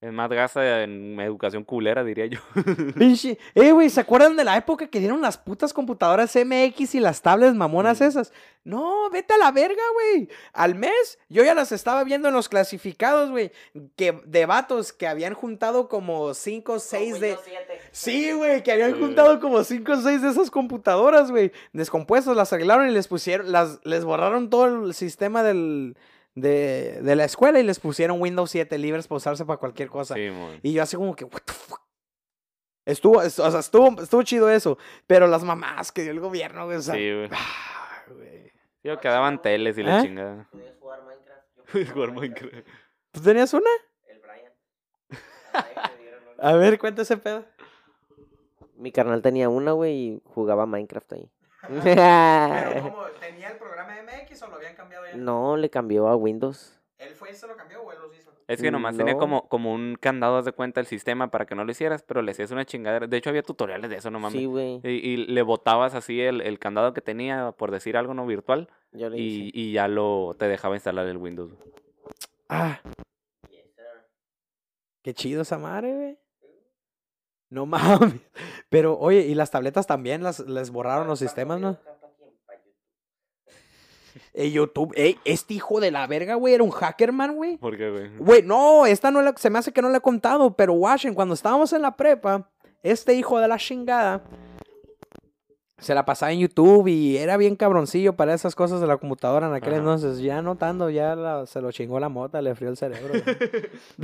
Es más gasta en educación culera, diría yo. Pinche. Eh, güey, ¿se acuerdan de la época que dieron las putas computadoras MX y las tablets mamonas esas? No, vete a la verga, güey. Al mes, yo ya las estaba viendo en los clasificados, güey. Que de vatos que habían juntado como 5 o 6 de. Sí, güey, que habían juntado como 5 o 6 de esas computadoras, güey. Descompuestas, las arreglaron y les pusieron, las, les borraron todo el sistema del, de, de la escuela y les pusieron Windows 7 libres para usarse para cualquier cosa. Sí. Y yo así como que, what the fuck. Estuvo, es- o sea, estuvo, estuvo chido eso. Pero las mamás que dio el gobierno, güey, o sea, Sí, güey. ah, güey. Sí, o que daban teles y la ¿Eh? chingada. Podías jugar Minecraft. Jugar Minecraft. ¿Tú tenías una? El Brian. A ver, cuenta ese pedo. Mi carnal tenía una, güey, y jugaba Minecraft ahí. ¿Tenía el programa MX o lo habían cambiado ya? no, le cambió a Windows. ¿Él fue y se lo cambió o él los hizo? Es que nomás tenía No. como, como un candado haz de cuenta el sistema para que no lo hicieras, pero le hacías una chingadera. De hecho, había tutoriales de eso, no mames. Sí, güey. y, y le botabas así el, el candado que tenía, por decir algo no virtual, Yo le y, hice. y ya lo te dejaba instalar el Windows. Ah, qué chido esa madre, güey. No mames. Pero, oye, y las tabletas también las, les borraron los sistemas, ¿no? Ey, YouTube, ey, este hijo de la verga, güey, era un hackerman, güey. ¿Por qué, güey? Güey, no, esta no la- se me hace que no la he contado, pero Washington, cuando estábamos en la prepa, este hijo de la chingada se la pasaba en YouTube y era bien cabroncillo para esas cosas de la computadora en aquel Ajá. entonces. Ya notando, ya la- se lo chingó la mota, le frió el cerebro.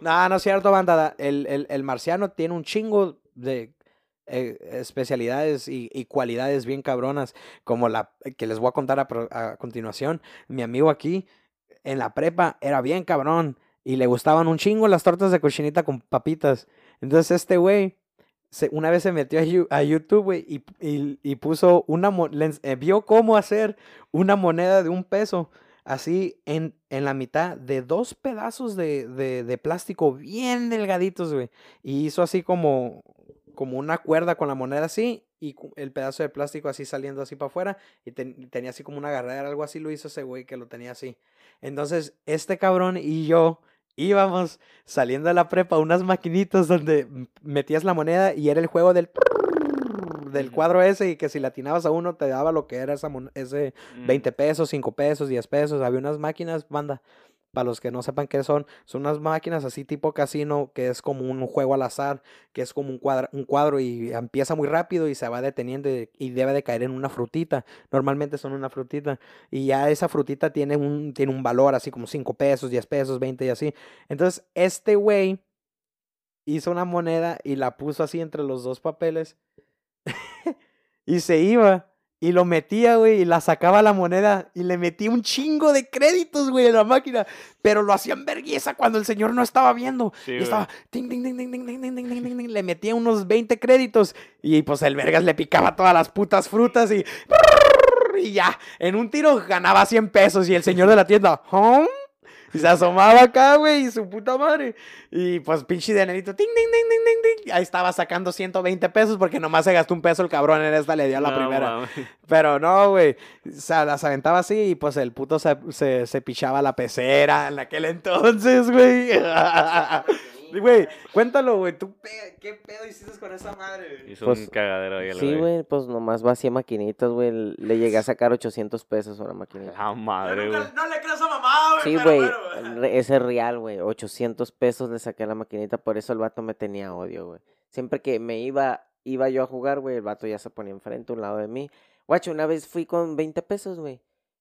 no, no es cierto, banda. El, el, el marciano tiene un chingo de eh, especialidades y, y cualidades bien cabronas, como la que les voy a contar a, continuación. Mi amigo aquí, en la prepa, era bien cabrón y le gustaban un chingo las tortas de cochinita con papitas. Entonces este güey una vez se metió a, YouTube, y, y- puso una, le eh, vio cómo hacer una moneda de un peso, así en, en la mitad de dos pedazos de, de, de plástico bien delgaditos, güey. Y hizo así como, como una cuerda con la moneda así, y el pedazo de plástico así saliendo así para afuera, y ten- tenía así como una agarradera, algo así lo hizo ese güey que lo tenía así. Entonces, este cabrón y yo íbamos saliendo de la prepa a unas maquinitas donde metías la moneda y era el juego del del cuadro ese y que si le atinabas a uno te daba lo que era esa mon- ese Mm. 20 pesos, 5 pesos, 10 pesos. Había unas máquinas, banda, para los que no sepan qué son, son unas máquinas así tipo casino que es como un juego al azar, que es como un cuadro, un cuadro y empieza muy rápido y se va deteniendo y, debe de caer en una frutita. Normalmente son una frutita y ya esa frutita tiene un, tiene un valor así como 5 pesos, 10 pesos, 20 y así. Entonces, este güey hizo una moneda y la puso así entre los dos papeles y se iba y lo metía, güey, y la sacaba la moneda y le metía un chingo de créditos, güey, en la máquina. Pero lo hacían vergüenza cuando el señor no estaba viendo. Y estaba. Le metía unos 20 créditos y pues el vergas le picaba todas las putas frutas y. Y ya, en un tiro ganaba 100 pesos y el señor de la tienda. ¿Home? Y se asomaba acá, güey, y su puta madre. Y pues pinche de nenito, ting, ting, ting, ting, ting, ting. Ahí estaba sacando 120 pesos porque nomás se gastó un peso el cabrón en esta, le dio a la No, primera. Pero no, güey. O sea, las aventaba así y pues el puto se, se, se pichaba la pecera en aquel entonces, güey. Güey, cuéntalo, güey. ¿Tú qué pedo hiciste con esa madre? güey? Hizo Pues, un cagadero ahí la Sí, güey, pues nomás vacié maquinitas, güey. Le llegué a sacar 800 pesos a una maquinita. La madre, güey. no le creo a mamá, güey. Sí, güey, bueno. ese es real, güey. 800 pesos le saqué a la maquinita, por eso el vato me tenía odio, güey. Siempre que me iba, iba yo a jugar, güey, el vato ya se ponía enfrente, a un lado de mí. Guacho, una vez fui con 20 pesos, güey.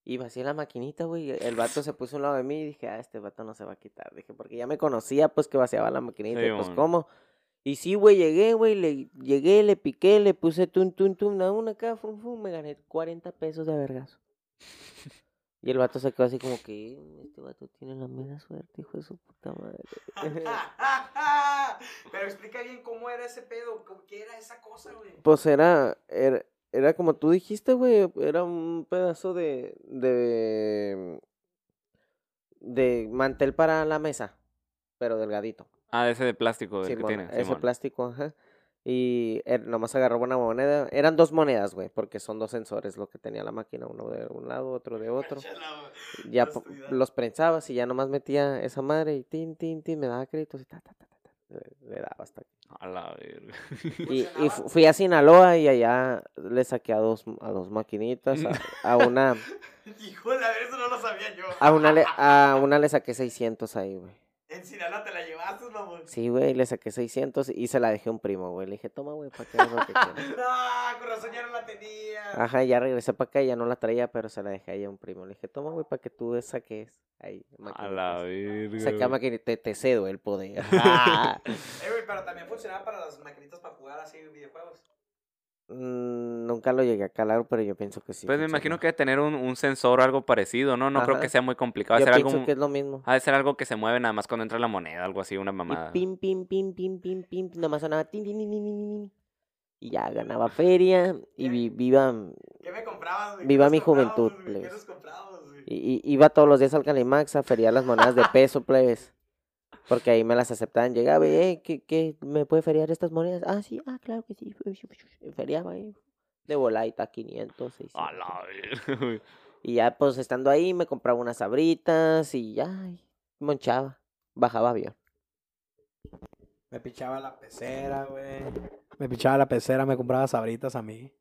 Y vacié la maquinita, güey. El vato se puso a un lado de mí y dije, ah, este vato no se va a quitar. Dije, porque ya me conocía, pues, que vaciaba la maquinita. Sí, y pues. ¿cómo? Y sí, güey, llegué, güey, le, llegué, le piqué, le puse tun, tun, tun, a una acá, fum, fum, me gané 40 pesos de vergazo. Y el vato se quedó así como que, "Mm, este vato tiene la mera suerte, hijo de su puta madre. Pero explica bien cómo era ese pedo, cómo- qué era esa cosa, güey. Pues era, era, era como tú dijiste, güey, era un pedazo de, de, de mantel para la mesa, pero delgadito. Ah, ese de plástico el que tiene. ese Simón. plástico, ajá. Y er- nomás agarró una moneda. Eran dos monedas, güey, porque son dos sensores lo que tenía la máquina, uno de un lado, otro de otro. Ya Los prensabas y ya nomás metía esa madre y tin, tin, tin, me daba créditos y ta, ta, ta, ta, le, le daba hasta aquí. A la verga. Y, y fu- fui a Sinaloa y allá le saqué a dos, a dos maquinitas, a, a una, Híjole, a ver, eso no lo sabía yo. a una, le, a una le saqué 600 ahí, güey. En Sinaloa te la llevaste, mamón. Sí, güey, le saqué 600 y se la dejé a un primo, güey. Le dije, toma, güey, para que hagas lo que quieras. No, con razón ya no la tenía. Ajá, ya regresé para acá y ya no la traía, pero se la dejé ahí a un primo. Le dije, toma, güey, para que tú saques ahí. A la maquinitas". verga. Saca maquinita, te, te cedo el poder. Eh, güey, pero también funcionaba para las maquinitas para jugar así videojuegos. Mm, nunca lo llegué a calar, pero yo pienso que sí. Pues me funciona. imagino que debe tener un, un sensor o algo parecido, ¿no? No creo que sea muy complicado. Yo Debe ser pienso algo, que es lo mismo. ha de ser algo que se mueve nada más cuando entra la moneda, algo así, una mamada. Y pim, pim, pim, pim, pim, pim, nomás sonaba tin, tin, tin, tin, Y ya ganaba feria y vi- viva, ¿Qué me comprabas? Viva ¿Qué nos mi juventud, plebes. y, y- iba todos los días al Calimax a feriar las monedas de peso, plebes. Porque ahí me las aceptaban. Llegaba y, "Eh, ¿qué, qué, ¿me puede feriar estas monedas? Ah, sí, ah, claro que sí. Feriaba ahí. De volaita, 500, 600. A la verga, güey. Y ya, pues, estando ahí, me compraba unas sabritas y ya, y monchaba. Bajaba avión. Me pichaba la pecera, güey. Me pichaba la pecera, me compraba sabritas a mí.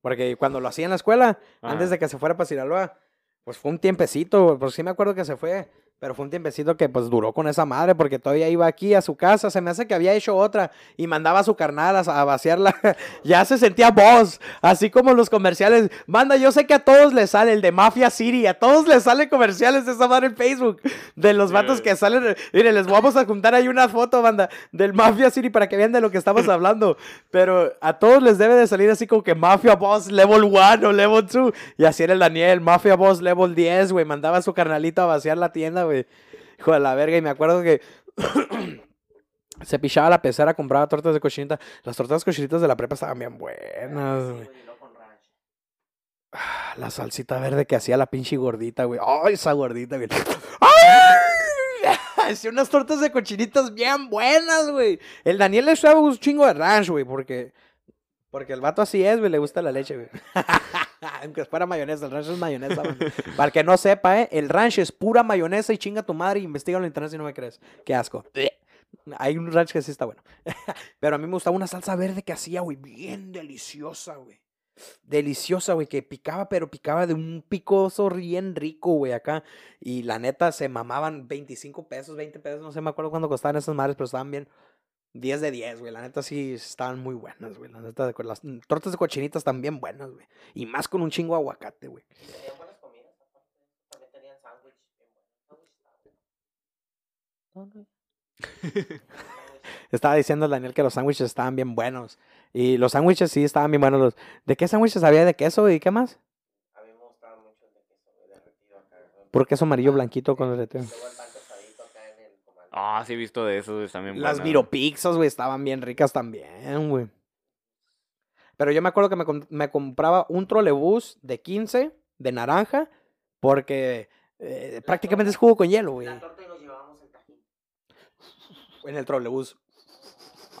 Porque cuando lo hacía en la escuela, antes de que se fuera para Sinaloa, pues fue un tiempecito, güey, pues sí me acuerdo que se fue, pero fue un tiempecito que pues duró con esa madre, porque todavía iba aquí a su casa, se me hace que había hecho otra y mandaba a su carnal a, a vaciarla, ya se sentía boss, así como los comerciales, manda, yo sé que a todos les sale el de Mafia City, a todos les salen comerciales de esa madre en Facebook, de los vatos que salen, mire, les vamos a juntar ahí una foto, banda, del Mafia City para que vean de lo que estamos hablando, pero a todos les debe de salir así como que Mafia Boss Level 1 o Level 2, y así era el Daniel, Mafia Boss Level 10, güey, mandaba a su carnalito a vaciar la tienda, güey, hijo de la verga, y me acuerdo que... Se pichaba la pecera, compraba tortas de cochinita. Las tortas cochinitas de la prepa estaban bien buenas, güey. Ah, La salsita verde que hacía la pinche gordita, güey. Ay, esa gordita, güey. Hacía unas tortas de cochinitas bien buenas, güey. El Daniel le echaba un chingo de ranch, güey, porque... Porque el vato así es, güey, le gusta la leche, güey. Aunque fuera mayonesa, el ranch es mayonesa. Para el que no sepa, ¿eh? El ranch es pura mayonesa y chinga tu madre y investiga en internet si no me crees. Qué asco. Hay un ranch que sí está bueno. Pero a mí me gustaba una salsa verde que hacía, güey, bien deliciosa, güey. Deliciosa, güey, que picaba, pero picaba de un picoso bien rico, güey, acá. Y la neta se mamaban 25 pesos, 20 pesos, no sé, me acuerdo cuándo costaban esas madres, pero estaban bien. 10 de 10, güey. La neta sí estaban muy buenas, güey. La neta, de- las tortas de cochinitas están bien buenas, güey. Y más con un chingo de aguacate, güey. Tenían buenas comidas, aparte. También tenían sándwich bien buenos. Estaba diciendo el Daniel que los sándwiches estaban bien buenos. Y los sándwiches sí estaban bien buenos. Los... ¿De qué sándwiches había? ¿De queso y qué más? A mí me gustaba mucho el de queso, güey, derretido acá. Puro queso amarillo blanquito con el retiro. Luego el pan tostadito acá en el comal. Ah, sí he visto de esos, güey, también Las buenas. viropixos, güey, estaban bien ricas también, güey. Pero yo me acuerdo que me, me compraba un trolebús de 15 de naranja porque eh, prácticamente es jugo con hielo, güey. La torta y nos llevábamos el tajín. En el trolebús.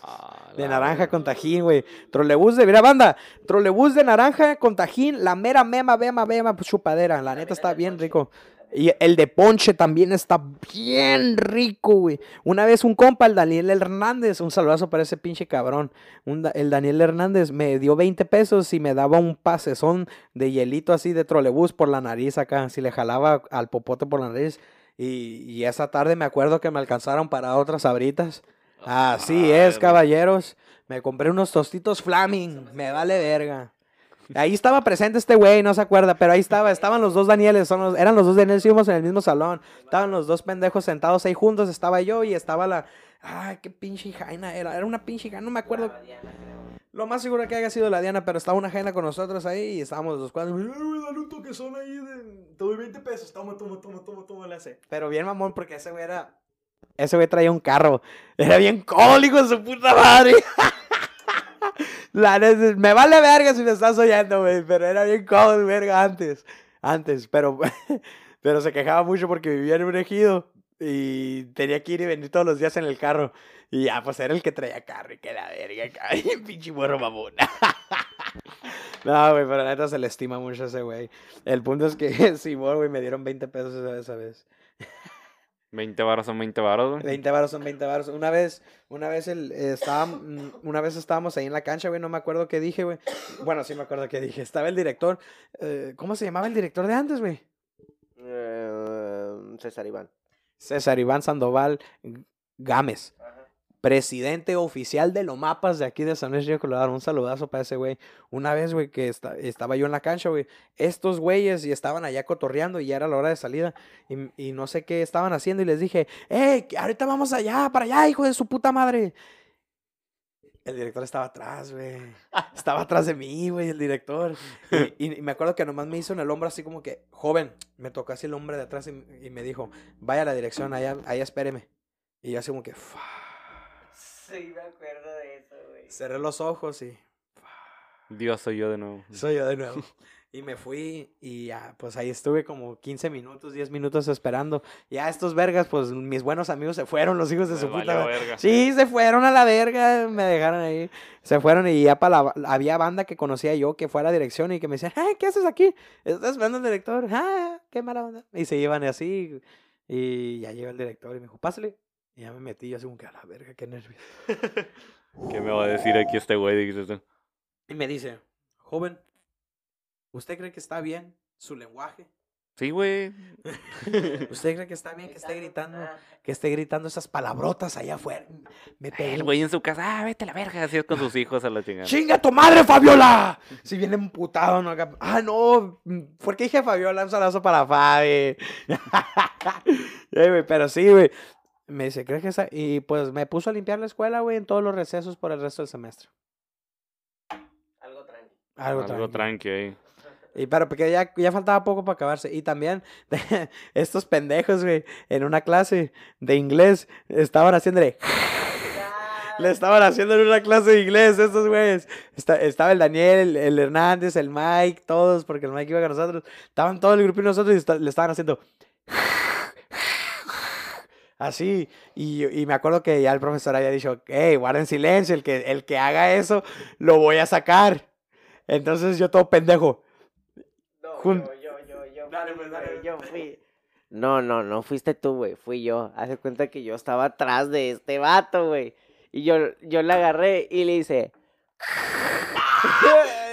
Ah, De naranja con tajín, güey. Trolebús de, mira, banda. Trolebús de naranja con tajín. La mera mema, bema, bema, chupadera. La neta está bien rico. Y el de ponche también está bien rico, güey. Una vez un compa, el Daniel Hernández, un saludazo para ese pinche cabrón. Un el Daniel Hernández me dio 20 pesos y me daba un pasezón de hielito así de trolebús por la nariz acá. Si le jalaba al popote por la nariz. Y, y esa tarde me acuerdo que me alcanzaron para otras abritas. Así es, Ah, caballeros. Me compré unos tostitos Flaming. Me vale verga. Ahí estaba presente este güey, no se acuerda, pero ahí estaba, estaban los dos Danieles, son los- eran los dos Danieles, íbamos en el mismo salón, estaban los dos pendejos sentados ahí juntos, estaba yo y estaba la, ay, qué pinche jaina era, era una pinche jaina, no me acuerdo, lo más seguro que haya sido la Diana, pero estaba una jaina con nosotros ahí y estábamos los cuatro, "Ay, güey, dale un toquezón ahí, de, te doy 20 pesos, toma, toma, toma, toma, toma, le hace. Pero bien mamón, porque ese güey era, ese güey traía un carro, era bien cólico su puta madre. La me vale verga si me estás oyendo, güey, pero era bien cómodo, verga, antes, antes, pero, pero se quejaba mucho porque vivía en un ejido y tenía que ir y venir todos los días en el carro. Y ya, pues era el que traía carro y que la verga, cabrón, pinche morro mamón. No, güey, pero la neta se le estima mucho a ese güey. El punto es que, Simón, güey, me dieron 20 pesos esa vez. 20 varos son 20 varos, güey. 20 varos son 20 varos. Una vez, una vez el, eh, estaba, mm, una vez estábamos ahí en la cancha, güey, no me acuerdo qué dije, güey. Bueno, sí me acuerdo qué dije. Estaba el director, eh, ¿cómo se llamaba el director de antes, güey? Eh, César Iván. César Iván Sandoval Gámez. Presidente oficial de los mapas de aquí de San Luis Río Colorado. Un saludazo para ese güey. Una vez, güey, que esta- estaba yo en la cancha, güey. Estos güeyes y estaban allá cotorreando y ya era la hora de salida. Y, no sé qué estaban haciendo y les dije, ¡Ey, ahorita vamos allá, para allá, hijo de su puta madre! El director estaba atrás, güey. Estaba atrás de mí, güey, el director. Y, me acuerdo que nomás me hizo en el hombro así como que, joven, me tocó así el hombre de atrás y, me dijo, vaya a la dirección, allá, allá espéreme. Y yo así como que. Sí, me acuerdo de eso, güey. cerré los ojos y Dios soy yo de nuevo. soy yo de nuevo. Y me fui y ya, pues ahí estuve como 15 minutos, 10 minutos esperando. Ya estos vergas, pues mis buenos amigos se fueron, los hijos de Me su puta verga. Sí, se fueron a la verga, me dejaron ahí. Se fueron y ya para la, había banda que conocía yo que fue a la dirección y que me decían, "Ay, ¿qué haces aquí? ¿Estás esperando al director? Ah, qué mala onda. Y se iban así y ya llegó el director y me dijo, pásale. Y ya me metí yo así como que a la verga, qué nervios. ¿Qué me va a decir aquí este güey? Dijiste tú. Y me dice, joven, ¿usted cree que está bien su lenguaje? Sí, güey. ¿Usted cree que está bien que esté gritando, que esté gritando esas palabrotas allá afuera? Me pegué El güey en su casa, ah, vete a la verga, así es con sus hijos a la chingada. ¡Chinga tu madre, Fabiola! Si viene emputado, ¿no? Acá, Ah, no. ¿Por qué dije Fabiola? Un salazo para Fabi. Pero sí, güey. Me dice, ¿crees que esa? Y pues me puso a limpiar la escuela, güey, en todos los recesos por el resto del semestre. Algo tranqui. Algo, Algo tranqui. ahí. Y pero porque ya, ya faltaba poco para acabarse. Y también estos pendejos, güey, en una clase de inglés estaban haciéndole. Le estaban haciendo en una clase de inglés estos güeyes. Esta- estaba el Daniel, el Hernández, el Mike, todos, porque el Mike iba con nosotros. Estaban todo el grupo y nosotros y esta- le estaban haciendo. Así. Y, y me acuerdo que ya el profesor había dicho, hey, guarden silencio, el que, el que haga eso lo voy a sacar. Entonces yo todo pendejo. No, Jun- yo, yo, yo, yo. Dale, pues, dale, yo fui. No, no, no fuiste tú, güey. Fui yo. Hace cuenta que yo estaba atrás de este vato, güey. Y yo, yo le agarré y le hice.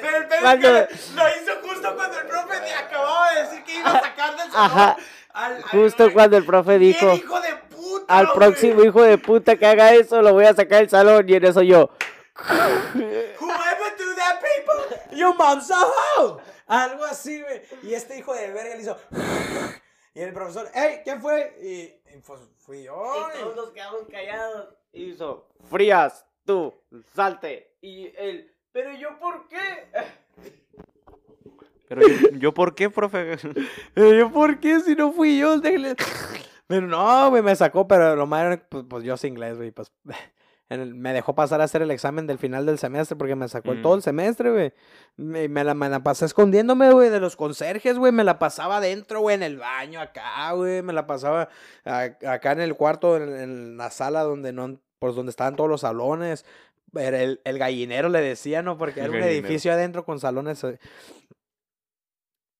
Pero el pedo Cuando- es que lo hizo justo cuando el profe te acababa de decir que iba a sacar del salón. Ajá. al- al- Justo cuando el profe ¡Bien, dijo. hijo de! Al próximo hijo de puta que haga eso, lo voy a sacar del salón. Y en eso yo. Whoever do that, people, your mom's a hoe. Algo así, güey. Y este hijo de verga le hizo. Y el profesor, hey, ¿quién fue? Y, y pues fui yo. y- nos quedamos callados. Y hizo. Frías, tú, salte. Y él. Pero yo, ¿por qué? Pero yo, ¿yo por qué, profe? Pero yo, ¿por qué? Si no fui yo, déjale. Pero no, güey, me sacó, pero lo que, pues, pues yo sé inglés, güey, pues el- me dejó pasar a hacer el examen del final del semestre porque me sacó el- todo el Mm. semestre, güey. Me, me la, me la pasé escondiéndome, güey, de los conserjes, güey. Me la pasaba adentro, güey, en el baño acá, güey. Me la pasaba a- acá en el cuarto, en, en la sala donde no, pues donde estaban todos los salones. El, el gallinero le decía, ¿no? Porque El era un edificio adentro con salones. eh.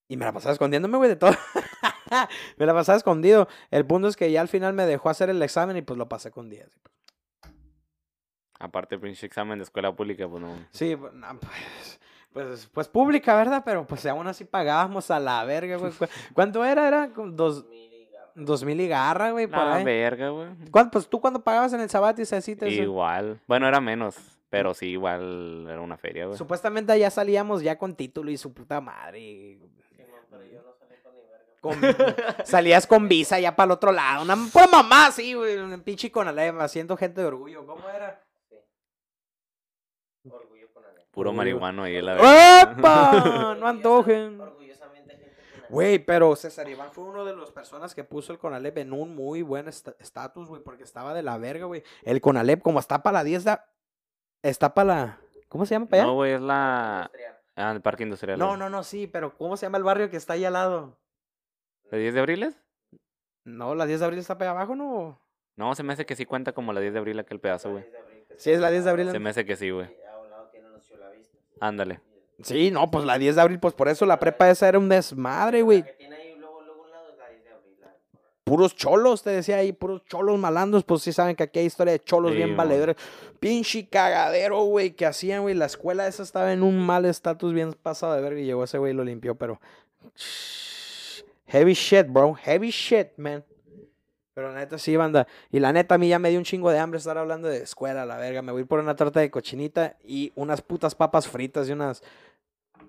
Y me la pasaba escondiéndome, güey, de todo. me la pasaba escondido. El punto es que ya al final me dejó hacer el examen y pues lo pasé con 10. Aparte, pinche examen de escuela pública, pues no. Sí, pues, no, pues, pues, pues pública, ¿verdad? Pero pues aún así pagábamos a la verga, güey. ¿Cu- ¿Cuánto era? Era como dos, dos mil y garra, güey, por La ahí. verga, güey. ¿Cuánto- Pues tú cuando pagabas en el Sabatis así te... Igual. Bueno, era menos, pero sí, igual era una feria, güey. Supuestamente allá salíamos ya con título y su puta madre. y- con- salías con visa ya para el otro lado. Una pura mamá, sí, güey. Un pinche con haciendo gente de orgullo. ¿Cómo era? Orgullo con. Puro marihuano ahí, la verdad. ¡Epa! No antojen. Orgullosamente. Güey, pero César Iván fue uno de las personas que puso el Conalep en un muy buen esta- estatus, güey, porque estaba de la verga, güey. El Conalep, como está para la 10, da- está para la... ¿Cómo se llama para allá? No, güey, es la. Ah, el parque industrial. No, no, no, sí, pero ¿cómo se llama el barrio que está ahí al lado? ¿De 10 de abril? No, la 10 de abril está para abajo, ¿no? No, se me hace que sí cuenta como la 10 de abril aquel pedazo, güey. Sí, es la 10 de abril. Se me hace que sí, güey. A un lado tienen los chulavistas. Ándale. Sí, no, pues la 10 de abril, pues por eso la prepa esa era un desmadre, güey. La que tiene ahí luego, luego un lado es la 10 de abril. la- Puros cholos, te decía ahí, puros cholos malandros, pues sí saben que aquí hay historia de cholos Sí, bien valedores. Pinche cagadero, güey, que hacían, güey. La escuela esa estaba en un mal estatus bien pasado de verga y llegó ese güey y lo limpió, pero... Heavy shit, bro. Heavy shit, man. Pero la neta sí, banda. Y la neta a mí ya me dio un chingo de hambre estar hablando de escuela, la verga. Me voy por una torta de cochinita y unas putas papas fritas y unas...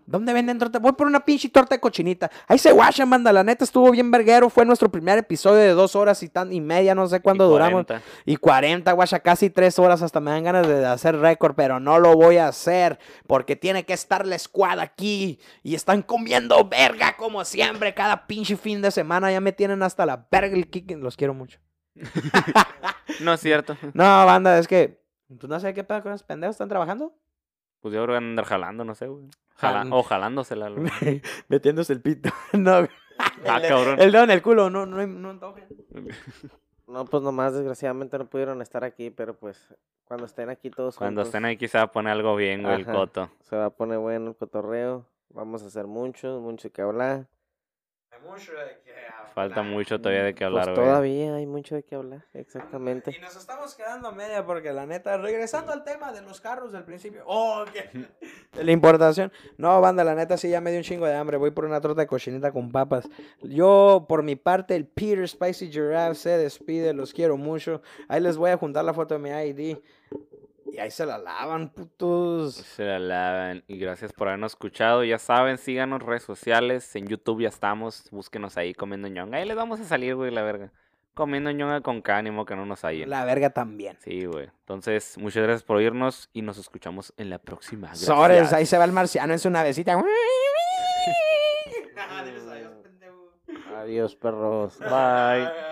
¿Dónde venden torta? Voy por una pinche torta de cochinita. Ahí se guachan, banda. La neta estuvo bien verguero. Fue nuestro primer episodio de dos horas y tan y media. No sé cuándo Y duramos. 40. Y 40, guacha, casi tres horas. Hasta me dan ganas de hacer récord, pero no lo voy a hacer. Porque tiene que estar la squad aquí. Y están comiendo verga como siempre. Cada pinche fin de semana ya me tienen hasta la verga el kick. Los quiero mucho. No es cierto. No, banda, es que. Tú no sé qué pedo con esos pendejos. ¿Están trabajando? Pues yo creo que van a andar jalando, no sé, güey. Jala-. O jalándosela. güey. Metiéndose el pito. no, güey. Ah, cabrón. el dedo en el culo. No, no, no antojen. No, pues nomás desgraciadamente no pudieron estar aquí, pero pues cuando estén aquí todos Cuando juntos, estén ahí quizá va a poner algo bien, güey, el Ajá. coto. se va a poner bueno el cotorreo. Vamos a hacer mucho, mucho que hablar. Falta mucho todavía de qué Pues hablar, güey. todavía hay mucho de qué hablar, exactamente. Y nos estamos quedando a media porque la neta, regresando al tema de los carros del principio. Oh, ¿qué? De la importación. No, banda, la neta sí ya me dio un chingo de hambre. Voy por una torta de cochinita con papas. Yo, por mi parte, el Peter Spicy Giraffe se despide. Los quiero mucho. Ahí les voy a juntar la foto de mi ID. Y ahí se la lavan, putos. Se la lavan. Y gracias por habernos escuchado. Ya saben, síganos redes sociales. En YouTube ya estamos. Búsquenos ahí comiendo ñonga. Ahí les vamos a salir, güey, la verga. Comiendo ñonga con K, ánimo que no nos hallen. La verga también. Sí, güey. Entonces, muchas gracias por oírnos y nos escuchamos en la próxima. Gracias. Sores, ahí se va el marciano en su navecita. Adiós, perros. Bye.